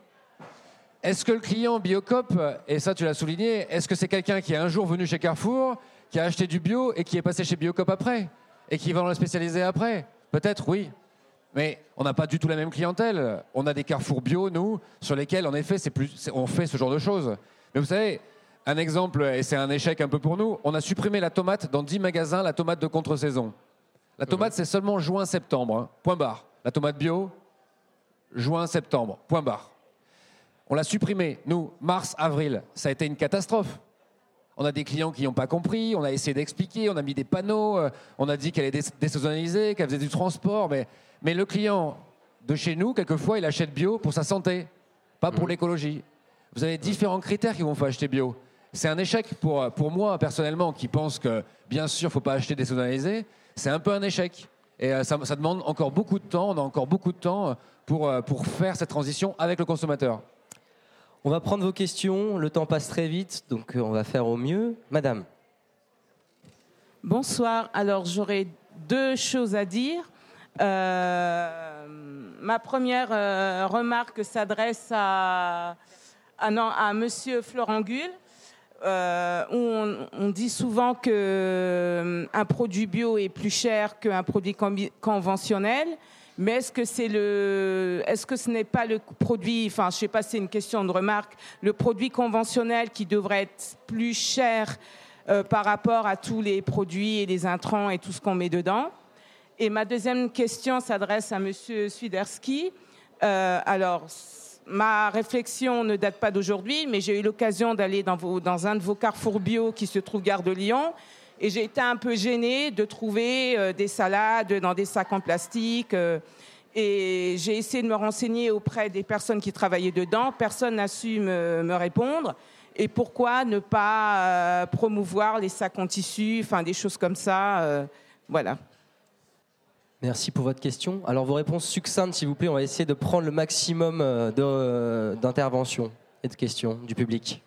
E: Est-ce que le client Biocop, et ça tu l'as souligné, est-ce que c'est quelqu'un qui est un jour venu chez Carrefour, qui a acheté du bio et qui est passé chez Biocop après et qui va dans le spécialisé après? Peut-être, oui. Mais on n'a pas du tout la même clientèle. On a des carrefours bio, nous, sur lesquels, en effet, on fait ce genre de choses. Mais vous savez, un exemple, et c'est un échec un peu pour nous, on a supprimé la tomate dans 10 magasins, la tomate de contre-saison. La tomate, c'est seulement juin-septembre, hein, point barre. La tomate bio, juin-septembre, point barre. On l'a supprimé, nous, mars-avril. Ça a été une catastrophe. On a des clients qui n'ont pas compris, on a essayé d'expliquer, on a mis des panneaux, euh, on a dit qu'elle est dés- désaisonnalisée, qu'elle faisait du transport, mais, mais le client de chez nous, quelquefois, il achète bio pour sa santé, pas pour l'écologie. Vous avez différents critères qui vont faire acheter bio. c'est un échec pour, pour moi personnellement qui pense que bien sûr, il faut pas acheter désodalisé. C'est un peu un échec. Et euh, ça, ça demande encore beaucoup de temps, on a encore beaucoup de temps pour, euh, pour faire cette transition avec le consommateur.
F: On va prendre vos questions. Le temps passe très vite, donc euh, on va faire au mieux. Madame.
G: Bonsoir. Alors, j'aurais deux choses à dire. Euh, ma première euh, remarque s'adresse à, à, non, à Monsieur Florent Gull. Euh, on, dit souvent que euh, un produit bio est plus cher qu'un produit conventionnel. Mais est-ce que c'est le, est-ce que ce n'est pas le produit, enfin, je sais pas, c'est une question de remarque, le produit conventionnel qui devrait être plus cher euh, par rapport à tous les produits et les intrants et tout ce qu'on met dedans? Et ma deuxième question s'adresse à Monsieur Swiderski. Alors, ma réflexion ne date pas d'aujourd'hui, mais j'ai eu l'occasion d'aller dans, vos- un de vos carrefours bio qui se trouve gare de Lyon. Et j'ai été un peu gênée de trouver euh, des salades dans des sacs en plastique. euh, et j'ai essayé de me renseigner auprès des personnes qui travaillaient dedans. Personne n'a su me, répondre. Et pourquoi ne pas euh, promouvoir les sacs en tissu, enfin des choses comme ça. voilà.
F: Merci pour votre question. Alors vos réponses succinctes, s'il vous plaît. On va essayer de prendre le maximum euh, euh, d'interventions et de questions du public.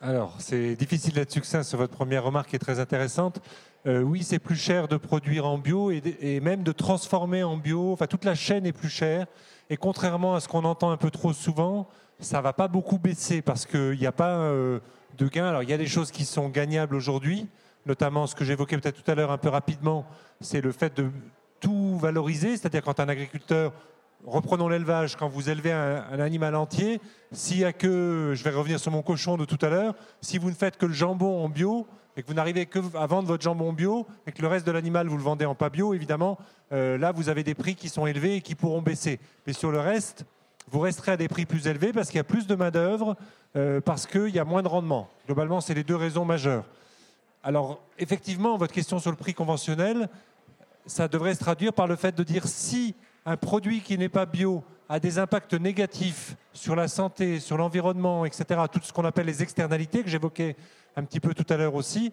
C: Alors, c'est difficile d'être succinct sur votre première remarque qui est très intéressante. Euh, oui, c'est plus cher de produire en bio et, même de transformer en bio. Enfin, toute la chaîne est plus chère. Et contrairement à ce qu'on entend un peu trop souvent, ça va pas beaucoup baisser parce qu'il n'y a pas de gain. Alors, il y a des choses qui sont gagnables aujourd'hui, notamment ce que j'évoquais peut-être tout à l'heure un peu rapidement, c'est le fait de tout valoriser. C'est-à-dire quand un agriculteur reprenons l'élevage, quand vous élevez un, animal entier, s'il y a que, je vais revenir sur mon cochon de tout à l'heure, si vous ne faites que le jambon en bio et que vous n'arrivez que à vendre votre jambon bio et que le reste de l'animal vous le vendez en pas bio, évidemment, euh, là vous avez des prix qui sont élevés et qui pourront baisser. Mais sur le reste, vous resterez à des prix plus élevés parce qu'il y a plus de main d'œuvre, euh, parce qu'il y a moins de rendement. Globalement, c'est les deux raisons majeures. Alors, effectivement, votre question sur le prix conventionnel, ça devrait se traduire par le fait de dire si un produit qui n'est pas bio a des impacts négatifs sur la santé, sur l'environnement, etc., tout ce qu'on appelle les externalités que j'évoquais un petit peu tout à l'heure aussi,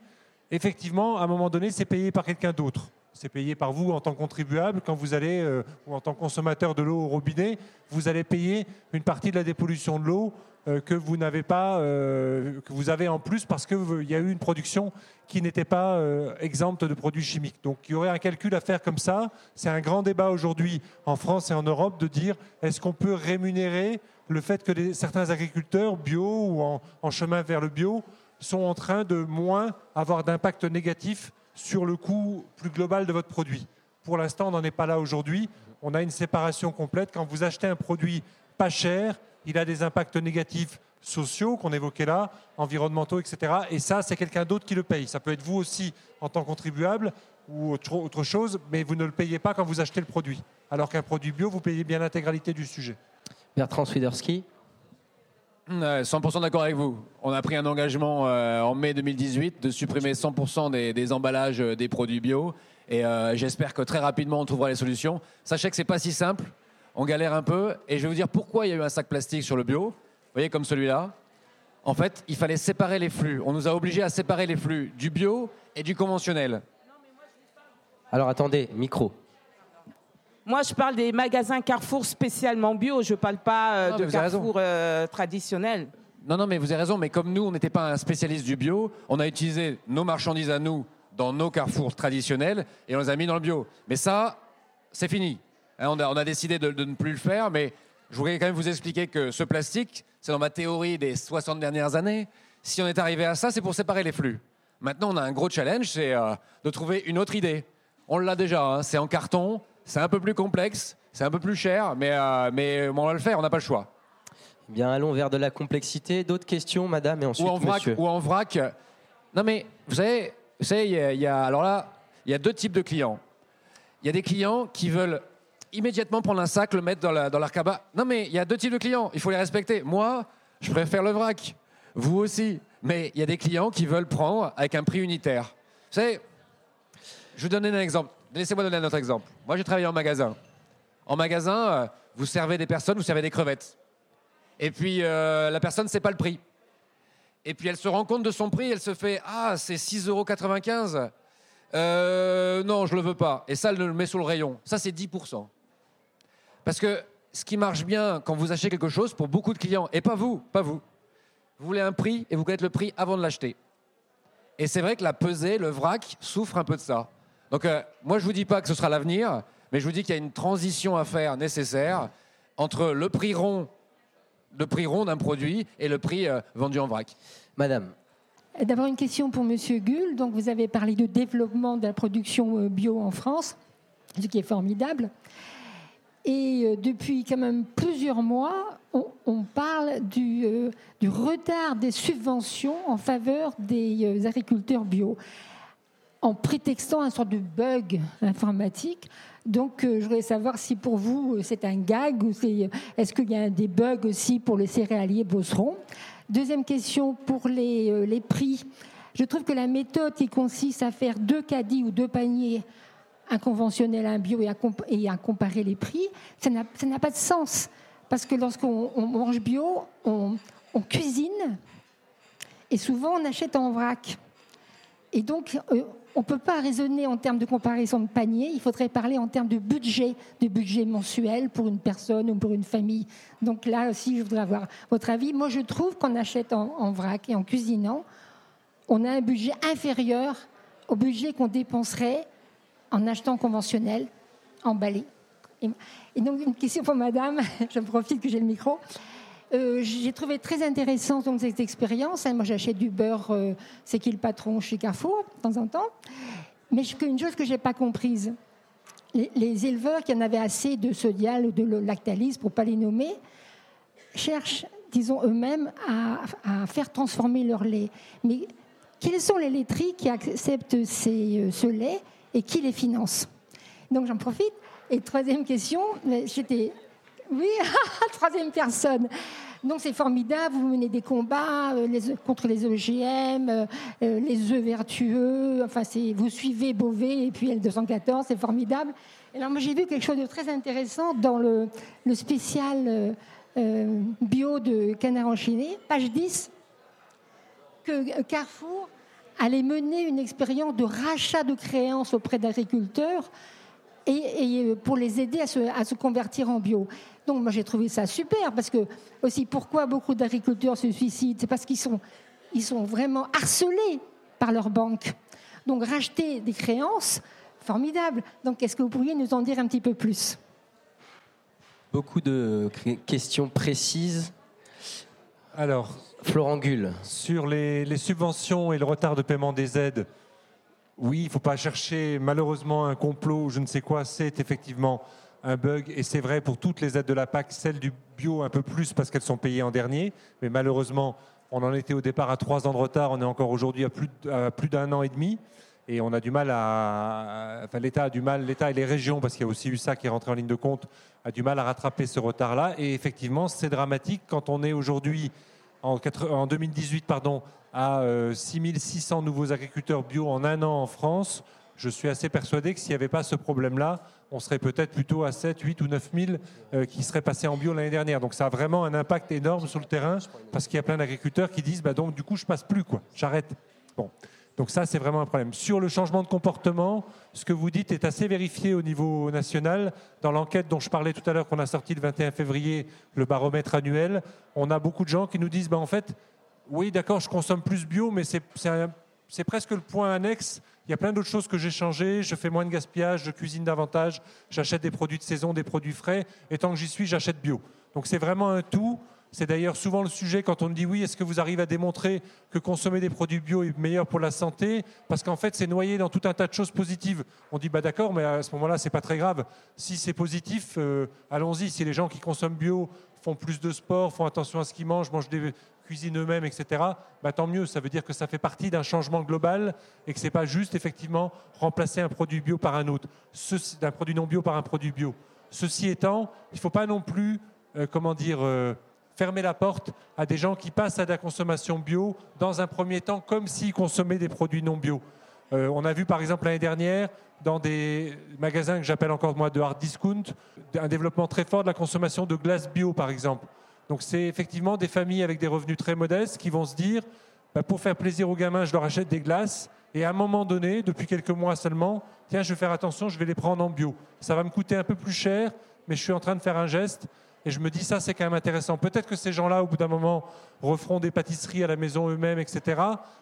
C: effectivement, à un moment donné, c'est payé par quelqu'un d'autre. C'est payé par vous en tant que contribuable quand vous allez, euh, ou en tant que consommateur de l'eau au robinet, vous allez payer une partie de la dépollution de l'eau que vous n'avez pas, euh, que vous avez en plus parce qu'il y a eu une production qui n'était pas euh, exempte de produits chimiques. Donc il y aurait un calcul à faire comme ça. C'est un grand débat aujourd'hui en France et en Europe de dire est-ce qu'on peut rémunérer le fait que certains agriculteurs bio ou en chemin vers le bio sont en train de moins avoir d'impact négatif sur le coût plus global de votre produit? Pour l'instant, on n'en est pas là aujourd'hui. On a une séparation complète. Quand vous achetez un produit pas cher, il a des impacts négatifs sociaux qu'on évoquait là, environnementaux, etc. Et ça, c'est quelqu'un d'autre qui le paye. Ça peut être vous aussi en tant que contribuable ou autre, chose, mais vous ne le payez pas quand vous achetez le produit. Alors qu'un produit bio, vous payez bien l'intégralité du sujet.
F: Bertrand Swiderski.
E: Ouais, 100% d'accord avec vous. On a pris un engagement euh, en mai 2018 de supprimer 100% des, des emballages euh, des produits bio. Et euh, j'espère que très rapidement on trouvera les solutions. Sachez que c'est pas si simple. On galère un peu. Et je vais vous dire pourquoi il y a eu un sac plastique sur le bio. Vous voyez, comme celui-là. En fait, il fallait séparer les flux. On nous a obligés à séparer les flux du bio et du conventionnel.
F: Alors attendez, micro.
G: Moi, je parle des magasins Carrefour spécialement bio. Je ne parle pas euh,
E: Non,
G: de. Carrefour euh, traditionnel.
E: Non, non, mais vous avez raison. Mais comme nous, on n'était pas un spécialiste du bio, on a utilisé nos marchandises à nous dans nos carrefours traditionnels et on les a mis dans le bio. Mais ça, c'est fini. Hein, on, a, on a décidé de, de ne plus le faire, mais je voudrais quand même vous expliquer que ce plastique, c'est dans ma théorie des 60 dernières années. Si on est arrivé à ça, c'est pour séparer les flux. Maintenant, on a un gros challenge, c'est euh, de trouver une autre idée. On l'a déjà, hein, c'est en carton, c'est un peu plus complexe, c'est un peu plus cher, mais, euh, mais on va le faire, on n'a pas le choix.
F: Eh Bien, allons vers de la complexité. D'autres questions, madame, et ensuite
E: ou en vrac,
F: monsieur.
E: ou en vrac. Non mais vous savez, vous savez, a- y a alors là, il y a deux types de clients. Il y a des clients qui veulent immédiatement prendre un sac, le mettre dans, la, leur cabas. Non mais il y a deux types de clients, il faut les respecter. Moi, je préfère le vrac. Vous aussi. Mais il y a des clients qui veulent prendre avec un prix unitaire. Vous savez, je vais vous donner un exemple. Laissez-moi donner un autre exemple. Moi, j'ai travaillé en magasin. En magasin, euh, vous servez des personnes, vous servez des crevettes. Et puis, euh, la personne ne sait pas le prix. Et puis elle se rend compte de son prix, elle se fait Ah, c'est 6,95 euros. Euh, non, je le veux pas. Et ça, elle le met sous le rayon. Ça, c'est 10%. Parce que ce qui marche bien quand vous achetez quelque chose, pour beaucoup de clients, et pas vous, pas vous, vous voulez un prix et vous connaissez le prix avant de l'acheter. Et c'est vrai que la pesée, le vrac, souffre un peu de ça. Donc, euh, moi, je vous dis pas que ce sera l'avenir, mais je vous dis qu'il y a une transition à faire nécessaire entre le prix rond, le prix rond d'un produit et le prix euh, vendu en vrac.
F: Madame,
H: D'abord une question pour Monsieur Gull. Donc vous avez parlé de développement de la production euh, bio en France, ce qui est formidable. Et euh, depuis quand même plusieurs mois, on, parle du, euh, du retard des subventions en faveur des euh, agriculteurs bio, en prétextant un sorte de bug informatique. Donc, je voudrais savoir si pour vous c'est un gag ou est-ce qu'il y a des bugs aussi pour les céréaliers bosserons. Deuxième question pour les, les prix. Je trouve que la méthode qui consiste à faire deux caddies ou deux paniers, un conventionnel, un bio, et à, à comparer les prix, ça n'a pas de sens. Parce que lorsqu'on on mange bio, on, cuisine et souvent on achète en vrac. Et donc, euh, on ne peut pas raisonner en termes de comparaison de panier, il faudrait parler en termes de budget, de budget mensuel pour une personne ou pour une famille. Donc là aussi, je voudrais avoir votre avis. Moi, je trouve qu'en achète en, en vrac et en cuisinant, on a un budget inférieur au budget qu'on dépenserait en achetant conventionnel, emballé. Et, donc, une question pour madame, je profite que j'ai le micro. Euh, j'ai trouvé très intéressant donc, cette expérience. hein. Moi, j'achète du beurre, euh, c'est qui le patron chez Carrefour, de temps en temps. Mais une chose que je n'ai pas comprise, les, éleveurs qui en avaient assez de sodial ou de lactalyse, pour ne pas les nommer, cherchent, disons eux-mêmes, à, faire transformer leur lait. Mais quelles sont les laiteries qui acceptent euh, ce lait et qui les finance Donc j'en profite. Et troisième question, j'étais oui, troisième personne. Donc c'est formidable, vous menez des combats euh, contre les OGM, euh, euh, les œufs vertueux, enfin vous suivez Beauvais et puis L214, c'est formidable. Et alors moi j'ai vu quelque chose de très intéressant dans le, spécial bio de Canard enchaîné, page 10, que Carrefour allait mener une expérience de rachat de créances auprès d'agriculteurs et, et, euh, pour les aider à se, à se convertir en bio. Donc moi j'ai trouvé ça super parce que aussi pourquoi beaucoup d'agriculteurs se suicident, c'est parce qu'ils sont, ils sont vraiment harcelés par leurs banques. Donc racheter des créances, formidable. Donc est-ce que vous pourriez nous en dire un petit peu plus?
F: Beaucoup de cré- questions précises.
C: Alors,
F: Florent
C: Sur les, subventions et le retard de paiement des aides, oui, il ne faut pas chercher malheureusement un complot ou je ne sais quoi, c'est effectivement un bug et c'est vrai pour toutes les aides de la PAC, celles du bio un peu plus parce qu'elles sont payées en dernier, mais malheureusement on en était au départ à trois ans de retard, on est encore aujourd'hui à plus, d- à plus d'un an et demi. Et on a du mal à, enfin l'État a du mal, l'État et les régions parce qu'il y a aussi eu ça qui est rentré en ligne de compte, a du mal à rattraper ce retard-là. Et effectivement c'est dramatique quand on est aujourd'hui en, quatre- en 2018 pardon, à euh, 6600 nouveaux agriculteurs bio en un an en France, je suis assez persuadé que s'il n'y avait pas ce problème-là, on serait peut-être plutôt à 7, 8 ou 9 000 euh, qui seraient passés en bio l'année dernière. Donc ça a vraiment un impact énorme sur le terrain parce qu'il y a plein d'agriculteurs qui disent bah, donc du coup je passe plus quoi, j'arrête. Bon. Donc ça, c'est vraiment un problème. Sur le changement de comportement, ce que vous dites est assez vérifié au niveau national. Dans l'enquête dont je parlais tout à l'heure, qu'on a sortie le 21 février, le baromètre annuel, on a beaucoup de gens qui nous disent, bah, en fait, oui, d'accord, je consomme plus bio, mais c'est presque le point annexe. Il y a plein d'autres choses que j'ai changées. Je fais moins de gaspillage, je cuisine davantage, j'achète des produits de saison, des produits frais. Et tant que j'y suis, j'achète bio. Donc c'est vraiment un tout. C'est d'ailleurs souvent le sujet quand on dit oui, est-ce que vous arrivez à démontrer que consommer des produits bio est meilleur pour la santé? Parce qu'en fait, c'est noyé dans tout un tas de choses positives. On dit bah d'accord, mais à ce moment-là, c'est pas très grave. Si c'est positif, euh, allons-y. Si les gens qui consomment bio font plus de sport, font attention à ce qu'ils mangent, mangent des cuisinent eux-mêmes, etc. Bah, tant mieux. Ça veut dire que ça fait partie d'un changement global et que c'est pas juste effectivement remplacer un produit bio par un autre, d'un produit non bio par un produit bio. Ceci étant, il faut pas non plus, euh, comment dire. euh, fermer la porte à des gens qui passent à la consommation bio dans un premier temps comme s'ils consommaient des produits non bio. Euh, on a vu par exemple l'année dernière dans des magasins que j'appelle encore moi de hard discount un développement très fort de la consommation de glace bio par exemple. Donc c'est effectivement des familles avec des revenus très modestes qui vont se dire bah, pour faire plaisir aux gamins, je leur achète des glaces. Et à un moment donné, depuis quelques mois seulement, tiens, je vais faire attention, je vais les prendre en bio. Ça va me coûter un peu plus cher, mais je suis en train de faire un geste. Et je me dis, ça, c'est quand même intéressant. Peut-être que ces gens-là, au bout d'un moment, referont des pâtisseries à la maison eux-mêmes, etc.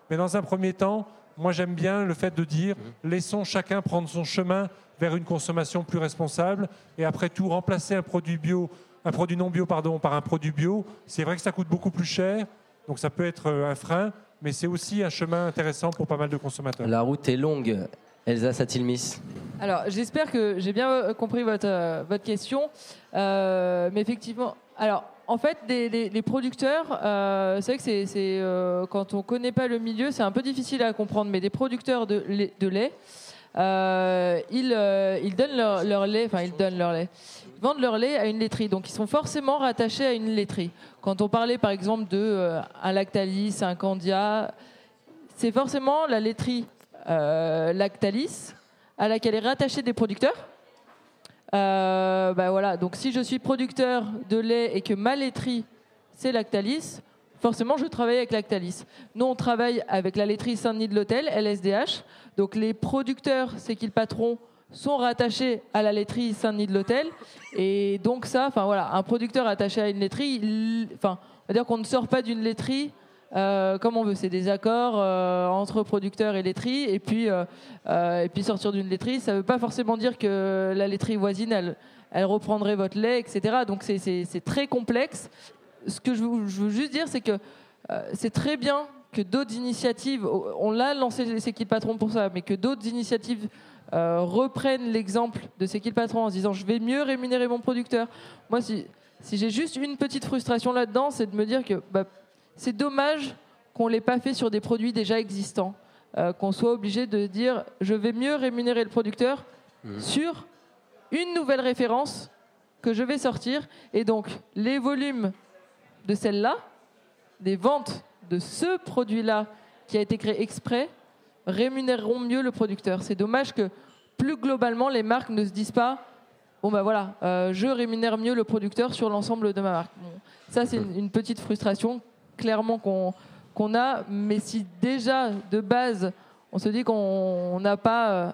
C: Mais dans un premier temps, moi, j'aime bien le fait de dire, laissons chacun prendre son chemin vers une consommation plus responsable. Et après tout, remplacer un produit bio, un produit non bio, pardon, par un produit bio, c'est vrai que ça coûte beaucoup plus cher. Donc ça peut être euh, un frein, mais c'est aussi un chemin intéressant pour pas mal de consommateurs.
F: La route est longue. Elsa Satilmis.
D: Alors, j'espère que j'ai bien euh, compris votre, euh, votre question. Euh, mais effectivement, alors, en fait, des- les, producteurs, c'est vrai que c'est, quand on ne connaît pas le milieu, c'est un peu difficile à comprendre, mais des producteurs de lait, ils, ils donnent leur, lait, enfin, ils donnent leur lait. Vendent leur lait à une laiterie, donc ils sont forcément rattachés à une laiterie. Quand on parlait par exemple de un Lactalis, un Candia, c'est forcément la laiterie Lactalis à laquelle est rattaché des producteurs. Euh, bah voilà, donc si je suis producteur de lait et que ma laiterie c'est Lactalis, forcément je travaille avec Lactalis. Nous on travaille avec la laiterie Saint-Denis de l'Hôtel, LSDH. Donc les producteurs, c'est qui le patron, sont rattachés à la laiterie Saint-Denis de l'Hôtel. Et donc ça, enfin voilà, un producteur attaché à une laiterie, enfin, on va dire qu'on ne sort pas d'une laiterie euh, comme on veut. C'est des accords euh, entre producteurs et laiterie. Et puis, euh, et puis sortir d'une laiterie, ça ne veut pas forcément dire que la laiterie voisine, elle, reprendrait votre lait, etc. Donc c'est- très complexe. Ce que je veux, juste dire, c'est que c'est très bien que d'autres initiatives, on l'a lancé C'est qui le pour ça, mais que d'autres initiatives reprennent l'exemple de C'est qui le patron en se disant je vais mieux rémunérer mon producteur. Moi, si, si j'ai juste une petite frustration là-dedans, c'est de me dire que bah, c'est dommage qu'on ne l'ait pas fait sur des produits déjà existants, Euh, qu'on soit obligé de dire je vais mieux rémunérer le producteur sur une nouvelle référence que je vais sortir. Et donc, les volumes de celle-là, des ventes de ce produit-là qui a été créé exprès, rémunéreront mieux le producteur. C'est dommage que plus globalement, les marques ne se disent pas bon ben voilà, euh, je rémunère mieux le producteur sur l'ensemble de ma marque. Bon, ça, c'est une petite frustration clairement qu'on a, mais si déjà de base, on se dit qu'on n'a pas euh,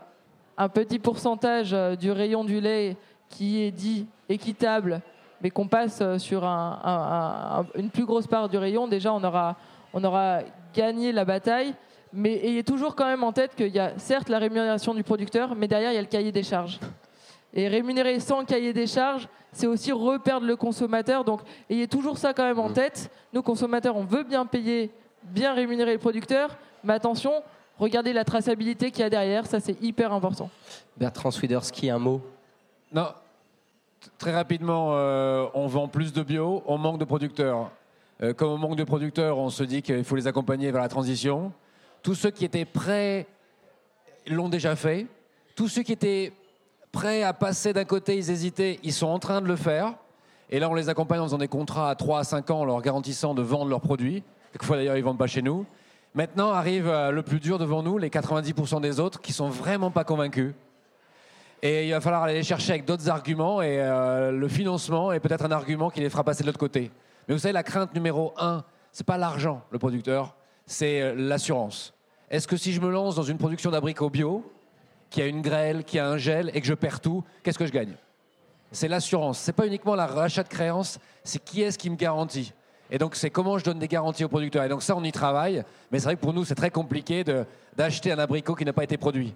D: un petit pourcentage euh, du rayon du lait qui est dit équitable, mais qu'on passe euh, sur un- un- un- une plus grosse part du rayon, déjà on aura, on aura gagné la bataille. Mais ayez toujours quand même en tête qu'il y a certes la rémunération du producteur, mais derrière il y a le cahier des charges. Et rémunérer sans cahier des charges, c'est aussi reperdre le consommateur. Donc ayez toujours ça quand même en tête. Nous, consommateurs, on veut bien payer, bien rémunérer le producteur, mais attention, regardez la traçabilité qu'il y a derrière, ça c'est hyper important.
F: Bertrand Swiderski, un mot?
E: Non, très rapidement, euh, on vend plus de bio, on manque de producteurs. Euh, comme on manque de producteurs, on se dit qu'il faut les accompagner vers la transition. Tous ceux qui étaient prêts l'ont déjà fait. Tous ceux qui étaient prêts à passer d'un côté, ils hésitaient, ils sont en train de le faire. Et là, on les accompagne en faisant des contrats à 3 à 5 ans, en leur garantissant de vendre leurs produits. Quelquefois, d'ailleurs, ils vendent pas chez nous. Maintenant arrive euh, le plus dur devant nous, les 90% des autres qui sont vraiment pas convaincus. Et il va falloir aller les chercher avec d'autres arguments et euh, le financement est peut-être un argument qui les fera passer de l'autre côté. Mais vous savez, la crainte numéro un, c'est pas l'argent, le producteur, c'est euh, l'assurance. Est-ce que si je me lance dans une production d'abricots bio, qui a une grêle, qui a un gel et que je perds tout, qu'est-ce que je gagne? C'est l'assurance. C'est pas uniquement la rachat de créances, c'est qui est-ce qui me garantit. Et donc c'est comment je donne des garanties aux producteurs. Et donc ça, on y travaille. Mais c'est vrai que pour nous, c'est très compliqué de- d'acheter un abricot qui n'a pas été produit.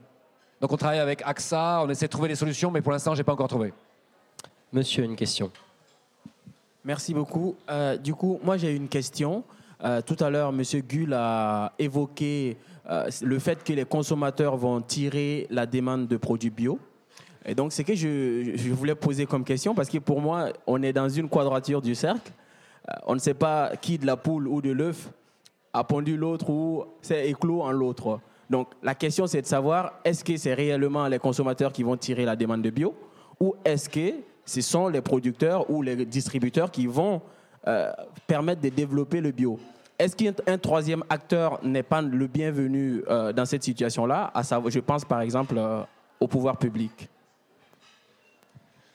E: Donc on travaille avec AXA, on essaie de trouver des solutions, mais pour l'instant, j'ai pas encore trouvé.
F: Monsieur, une question.
I: Merci beaucoup. Euh, du coup, moi j'ai une question. Euh, tout à l'heure, Monsieur Gull a évoqué euh, le fait que les consommateurs vont tirer la demande de produits bio. Et donc, c'est que je, voulais poser comme question parce que pour moi, on est dans une quadrature du cercle. Euh, on ne sait pas qui de la poule ou de l'œuf a pondu l'autre ou s'est éclos en l'autre. Donc, la question, c'est de savoir est-ce que c'est réellement les consommateurs qui vont tirer la demande de bio ou est-ce que ce sont les producteurs ou les distributeurs qui vont euh, permettre de développer le bio? Est-ce qu'un un troisième acteur n'est pas le bienvenu euh, dans cette situation-là à savoir, Je pense par exemple euh, au pouvoir public?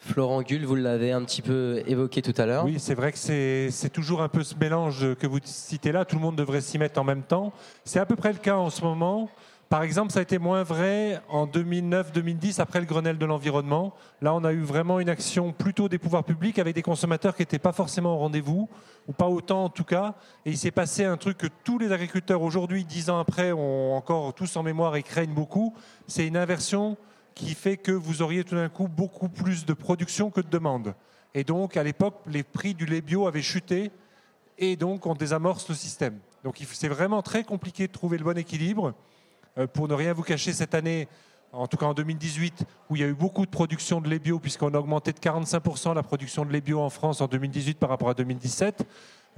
F: Florent Gull, vous l'avez un petit peu évoqué tout à l'heure.
C: Oui, c'est vrai que c'est toujours un peu ce mélange que vous citez là. Tout le monde devrait s'y mettre en même temps. C'est à peu près le cas en ce moment. Par exemple, ça a été moins vrai en 2009-2010, après le Grenelle de l'environnement. Là, on a eu vraiment une action plutôt des pouvoirs publics avec des consommateurs qui n'étaient pas forcément au rendez-vous, ou pas autant en tout cas. Et il s'est passé un truc que tous les agriculteurs aujourd'hui, dix ans après, ont encore tous en mémoire et craignent beaucoup. C'est une inversion qui fait que vous auriez tout d'un coup beaucoup plus de production que de demande. Et donc, à l'époque, les prix du lait bio avaient chuté et donc on désamorce le système. Donc c'est vraiment très compliqué de trouver le bon équilibre. Euh, pour ne rien vous cacher, cette année, en tout cas en 2018, où il y a eu beaucoup de production de lait bio, puisqu'on a augmenté de 45% la production de lait bio en France en 2018 par rapport à 2017,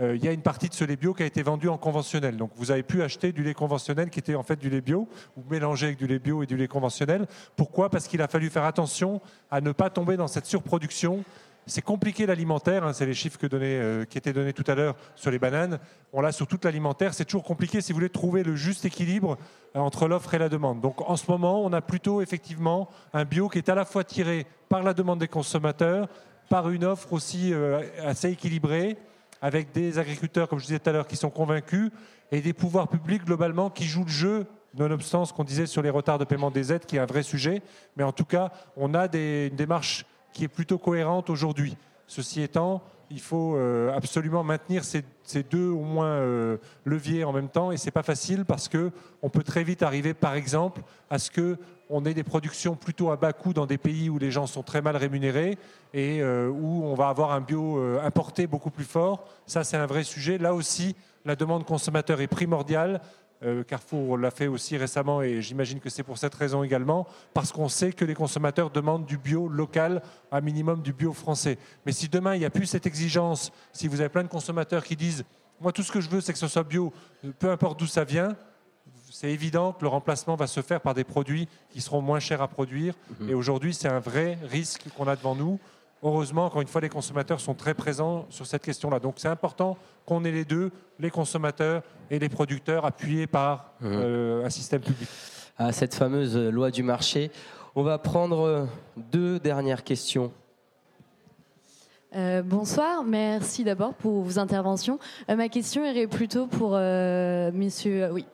C: euh, il y a une partie de ce lait bio qui a été vendu en conventionnel. Donc vous avez pu acheter du lait conventionnel qui était en fait du lait bio, ou mélangé avec du lait bio et du lait conventionnel. Pourquoi? Parce qu'il a fallu faire attention à ne pas tomber dans cette surproduction c'est compliqué l'alimentaire, hein, c'est les chiffres euh, qui étaient donnés tout à l'heure sur les bananes. On l'a sur toute l'alimentaire. C'est toujours compliqué si vous voulez trouver le juste équilibre euh, entre l'offre et la demande. Donc en ce moment, on a plutôt effectivement un bio qui est à la fois tiré par la demande des consommateurs, par une offre aussi euh, assez équilibrée, avec des agriculteurs, comme je disais tout à l'heure, qui sont convaincus, et des pouvoirs publics globalement qui jouent le jeu nonobstant ce qu'on disait sur les retards de paiement des aides, qui est un vrai sujet. Mais en tout cas, on a une démarche qui est plutôt cohérente aujourd'hui. Ceci étant, il faut euh, absolument maintenir ces, deux au moins euh, leviers en même temps et c'est pas facile parce que on peut très vite arriver par exemple à ce que on ait des productions plutôt à bas coût dans des pays où les gens sont très mal rémunérés et euh, où on va avoir un bio importé beaucoup plus fort. Ça c'est un vrai sujet. Là aussi, la demande consommateur est primordiale euh, Carrefour l'a fait aussi récemment et j'imagine que c'est pour cette raison également, parce qu'on sait que les consommateurs demandent du bio local, un minimum du bio français. Mais si demain il n'y a plus cette exigence, si vous avez plein de consommateurs qui disent moi tout ce que je veux c'est que ce soit bio, peu importe d'où ça vient, c'est évident que le remplacement va se faire par des produits qui seront moins chers à produire. Mhm. Et aujourd'hui, c'est un vrai risque qu'on a devant nous. Heureusement, encore une fois, les consommateurs sont très présents sur cette question-là. Donc c'est important qu'on ait les deux, les consommateurs et les producteurs, appuyés par mmh. euh, un système public.
F: À cette fameuse loi du marché. On va prendre deux dernières questions.
J: Euh, bonsoir, merci d'abord pour vos interventions. Euh, ma question irait plutôt pour Monsieur, oui,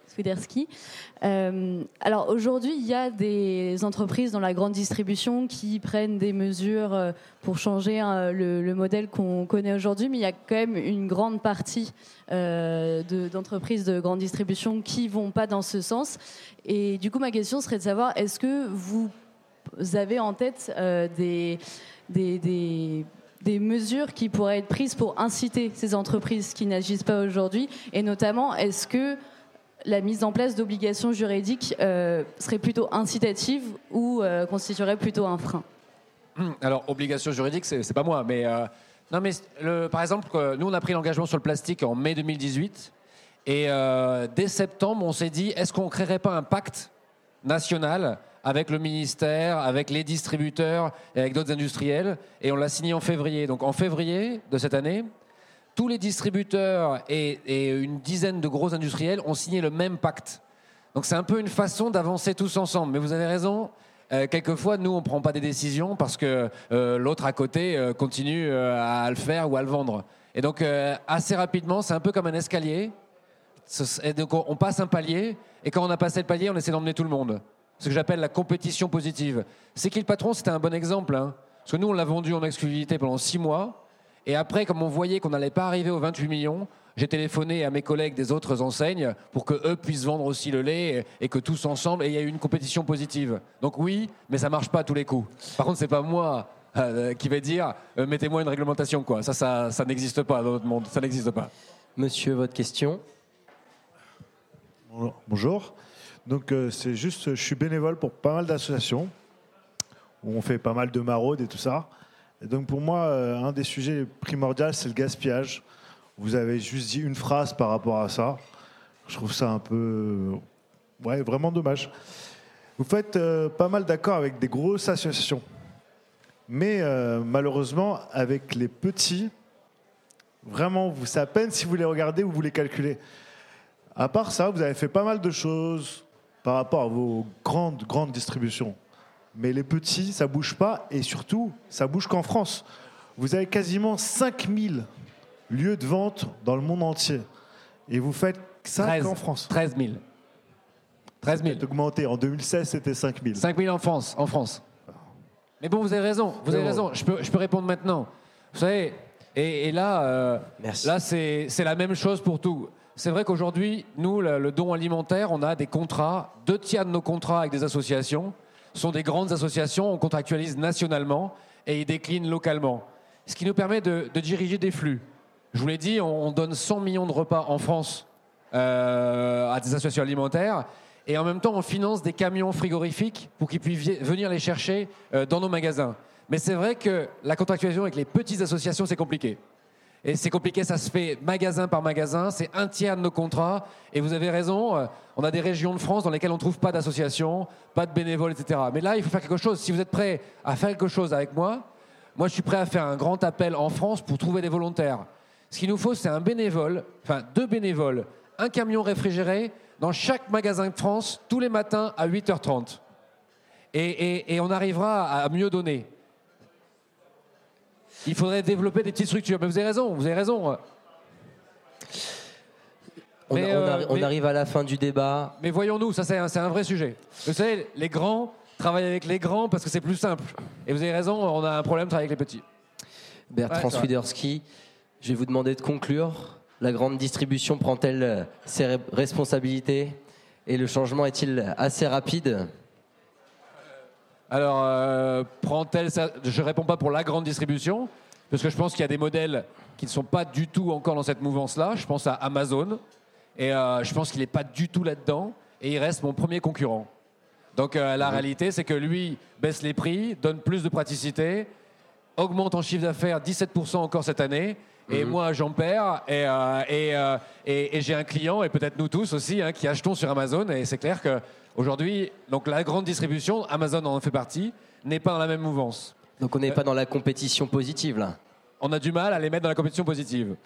J: euh, alors aujourd'hui, il y a des entreprises dans la grande distribution qui prennent des mesures euh, pour changer hein, le, modèle qu'on connaît aujourd'hui, mais il y a quand même une grande partie euh, d'entreprises de, grande distribution qui vont pas dans ce sens. Et du coup, ma question serait de savoir, est-ce que vous avez en tête des, des, des mesures qui pourraient être prises pour inciter ces entreprises qui n'agissent pas aujourd'hui Et notamment, est-ce que la mise en place d'obligations juridiques euh, serait plutôt incitative ou euh, constituerait plutôt un frein?
E: Hum, Alors, obligation juridique, c'est pas moi, mais euh, non, mais par exemple, nous on a pris l'engagement sur le plastique en mai 2018, et dès septembre, on s'est dit, est-ce qu'on créerait pas un pacte national avec le ministère, avec les distributeurs et avec d'autres industriels, et on l'a signé en février. Donc en février de cette année, tous les distributeurs et, une dizaine de gros industriels ont signé le même pacte. Donc c'est un peu une façon d'avancer tous ensemble. Mais vous avez raison, euh, quelquefois, nous, on ne prend pas des décisions parce que euh, l'autre à côté euh, continue à le faire ou à le vendre. Et donc, assez rapidement, c'est un peu comme un escalier. Et donc, on passe un palier, et quand on a passé le palier, on essaie d'emmener tout le monde. Ce que j'appelle la compétition positive. C'est qui le patron? C'était un bon exemple. Hein. Parce que nous, on l'a vendu en exclusivité pendant six mois. Et après, comme on voyait qu'on n'allait pas arriver aux 28 millions, j'ai téléphoné à mes collègues des autres enseignes pour que eux puissent vendre aussi le lait et que tous ensemble, et il y a eu une compétition positive. Donc oui, mais ça marche pas à tous les coups. Par contre, c'est pas moi euh, qui vais dire euh, mettez-moi une réglementation quoi. Ça, ça, ça n'existe pas dans notre monde. Ça n'existe pas.
F: Monsieur, votre question.
K: Bonjour. Donc euh, c'est juste, je suis bénévole pour pas mal d'associations où on fait pas mal de maraudes et tout ça. Donc pour moi, euh, un des sujets primordiaux, c'est le gaspillage. Vous avez juste dit une phrase par rapport à ça. Je trouve ça un peu, ouais, vraiment dommage. Vous faites euh, pas mal d'accord avec des grosses associations, mais malheureusement avec les petits, vraiment, c'est à peine si vous les regardez ou vous les calculez. À part ça, vous avez fait pas mal de choses par rapport à vos grandes, grandes distributions. mais les petits, ça bouge pas, et surtout, ça bouge qu'en France. Vous avez quasiment 5000 lieux de vente dans le monde entier, et vous faites ça
E: 13,
K: qu'en France.
E: 13 000. 13 000.
K: C'est augmenté. En 2016, c'était 5000.
E: 5 000 en France, en France. Mais bon, vous avez raison, vous avez raison. Je peux, je peux répondre maintenant. Vous savez, et, et là, euh, là c'est c'est la même chose pour tout. C'est vrai qu'aujourd'hui, nous, le, don alimentaire, on a des contrats. Deux tiers de nos contrats avec des associations sont des grandes associations. On contractualise nationalement et ils déclinent localement. Ce qui nous permet de, diriger des flux. Je vous l'ai dit, on, on donne 100 millions de repas en France euh, à des associations alimentaires. Et en même temps, on finance des camions frigorifiques pour qu'ils puissent venir les chercher euh, dans nos magasins. Mais c'est vrai que la contractualisation avec les petites associations, c'est compliqué. Et c'est compliqué, ça se fait magasin par magasin, c'est un tiers de nos contrats. Et vous avez raison, euh, on a des régions de France dans lesquelles on ne trouve pas d'associations, pas de bénévoles, etc. Mais là, il faut faire quelque chose. Si vous êtes prêt à faire quelque chose avec moi, moi, je suis prêt à faire un grand appel en France pour trouver des volontaires. Ce qu'il nous faut, c'est un bénévole, enfin deux bénévoles, un camion réfrigéré dans chaque magasin de France tous les matins à 8h30. Et, et- et on arrivera à mieux donner. Il faudrait développer des petites structures. Mais vous avez raison, vous avez raison.
F: On,
E: Mais,
F: on
E: euh,
F: on arrive à la fin du débat.
E: Mais voyons-nous, ça c'est un, vrai sujet. Vous savez, les grands travaillent avec les grands parce que c'est plus simple. Et vous avez raison, on a un problème de travailler avec les petits.
F: Bertrand
E: Ouais,
F: je vais vous demander de conclure. La grande distribution prend-elle ses re- responsabilités Et le changement est-il assez rapide?
E: Alors, euh, prend-elle ça Je réponds pas pour la grande distribution, parce que je pense qu'il y a des modèles qui ne sont pas du tout encore dans cette mouvance-là. Je pense à Amazon, et euh, je pense qu'il n'est pas du tout là-dedans, et il reste mon premier concurrent. Donc euh, la réalité, c'est que lui baisse les prix, donne plus de praticité, augmente en chiffre d'affaires 17% encore cette année. Et
F: Mhm.
E: moi, j'en perds. Et, euh, et, euh, et- et j'ai un client, et peut-être nous tous aussi, hein, qui achetons sur Amazon. Et c'est clair qu'aujourd'hui, donc la grande distribution, Amazon en fait partie, n'est pas dans la même mouvance.
F: Donc on n'est
E: Euh,
F: pas dans la compétition positive là.
E: On a du mal à les mettre dans la compétition positive.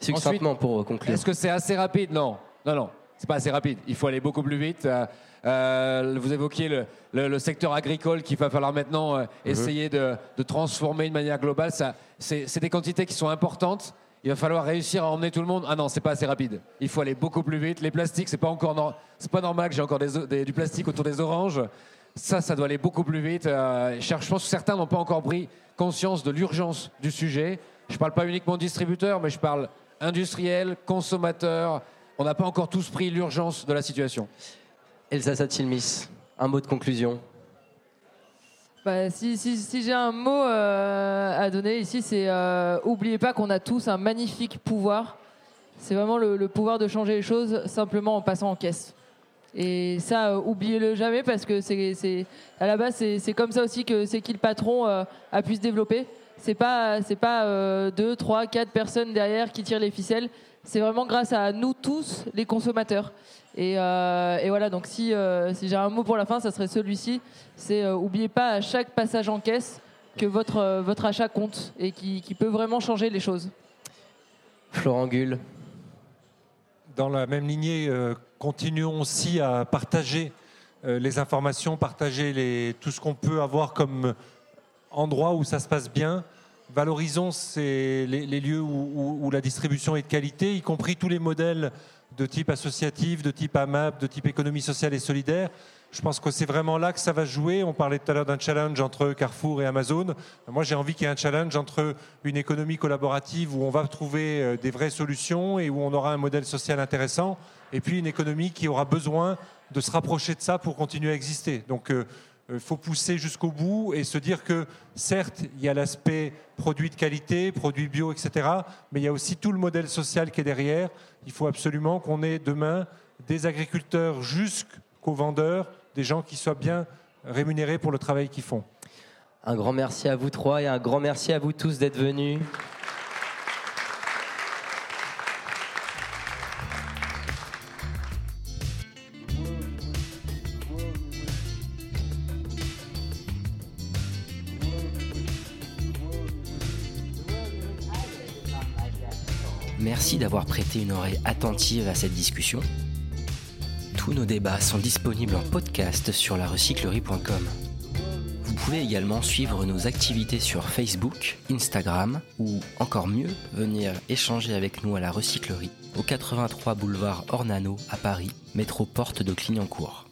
F: Succinctement pour conclure.
E: Est-ce que c'est assez rapide? Non, non, non. C'est pas assez rapide. Il faut aller beaucoup plus vite. Euh, euh, vous évoquiez le, le- le secteur agricole qu'il va falloir maintenant euh, essayer de, de transformer de manière globale. Ça, c'est, c'est des quantités qui sont importantes. Il va falloir réussir à emmener tout le monde. Ah non, c'est pas assez rapide. Il faut aller beaucoup plus vite. Les plastiques, c'est pas encore pas normal que j'ai encore du plastique autour des oranges. Ça, ça doit aller beaucoup plus vite. Euh, je pense que certains n'ont pas encore pris conscience de l'urgence du sujet. Je parle pas uniquement distributeur, mais je parle industriel, consommateur. On n'a pas encore tous pris l'urgence de la situation.
F: Elsa Satilmis, un mot de conclusion.
D: Bah, si j'ai un mot euh, à donner ici, c'est euh, oubliez pas qu'on a tous un magnifique pouvoir. C'est vraiment le, pouvoir de changer les choses simplement en passant en caisse. Et ça, euh, oubliez-le jamais parce que c'est à la base c'est comme ça aussi que c'est qui le patron euh, a pu se développer. C'est pas c'est pas deux, trois, quatre personnes derrière qui tirent les ficelles. C'est vraiment grâce à nous tous, les consommateurs. Et, euh, et voilà, donc si, euh, si j'ai un mot pour la fin, ça serait celui-ci. C'est euh, oubliez pas à chaque passage en caisse que votre, euh, votre achat compte et qui, qui peut vraiment changer les choses.
F: Florent Gull.
C: Dans la même lignée, euh, continuons aussi à partager euh, les informations, partager les, tout ce qu'on peut avoir comme endroit où ça se passe bien. Valorisons ces- les, les lieux où, où- où la distribution est de qualité, y compris tous les modèles de type associatif, de type AMAP, de type économie sociale et solidaire. Je pense que c'est vraiment là que ça va jouer. On parlait tout à l'heure d'un challenge entre Carrefour et Amazon. Moi, j'ai envie qu'il y ait un challenge entre une économie collaborative où on va trouver euh, des vraies solutions et où on aura un modèle social intéressant, et puis une économie qui aura besoin de se rapprocher de ça pour continuer à exister. Donc, euh, il faut pousser jusqu'au bout et se dire que, certes, il y a l'aspect produit de qualité, produit bio, etc., mais il y a aussi tout le modèle social qui est derrière. Il faut absolument qu'on ait demain des agriculteurs jusqu'aux vendeurs, des gens qui soient bien rémunérés pour le travail qu'ils font.
F: Un grand merci à vous trois et un grand merci à vous tous d'être venus.
B: Merci d'avoir prêté une oreille attentive à cette discussion. Tous nos débats sont disponibles en podcast sur larecyclerie.com. pouvez également suivre nos activités sur Facebook, Instagram ou encore mieux, venir échanger avec nous à la recyclerie au 83 boulevard Ornano à Paris, métro porte de Clignancourt.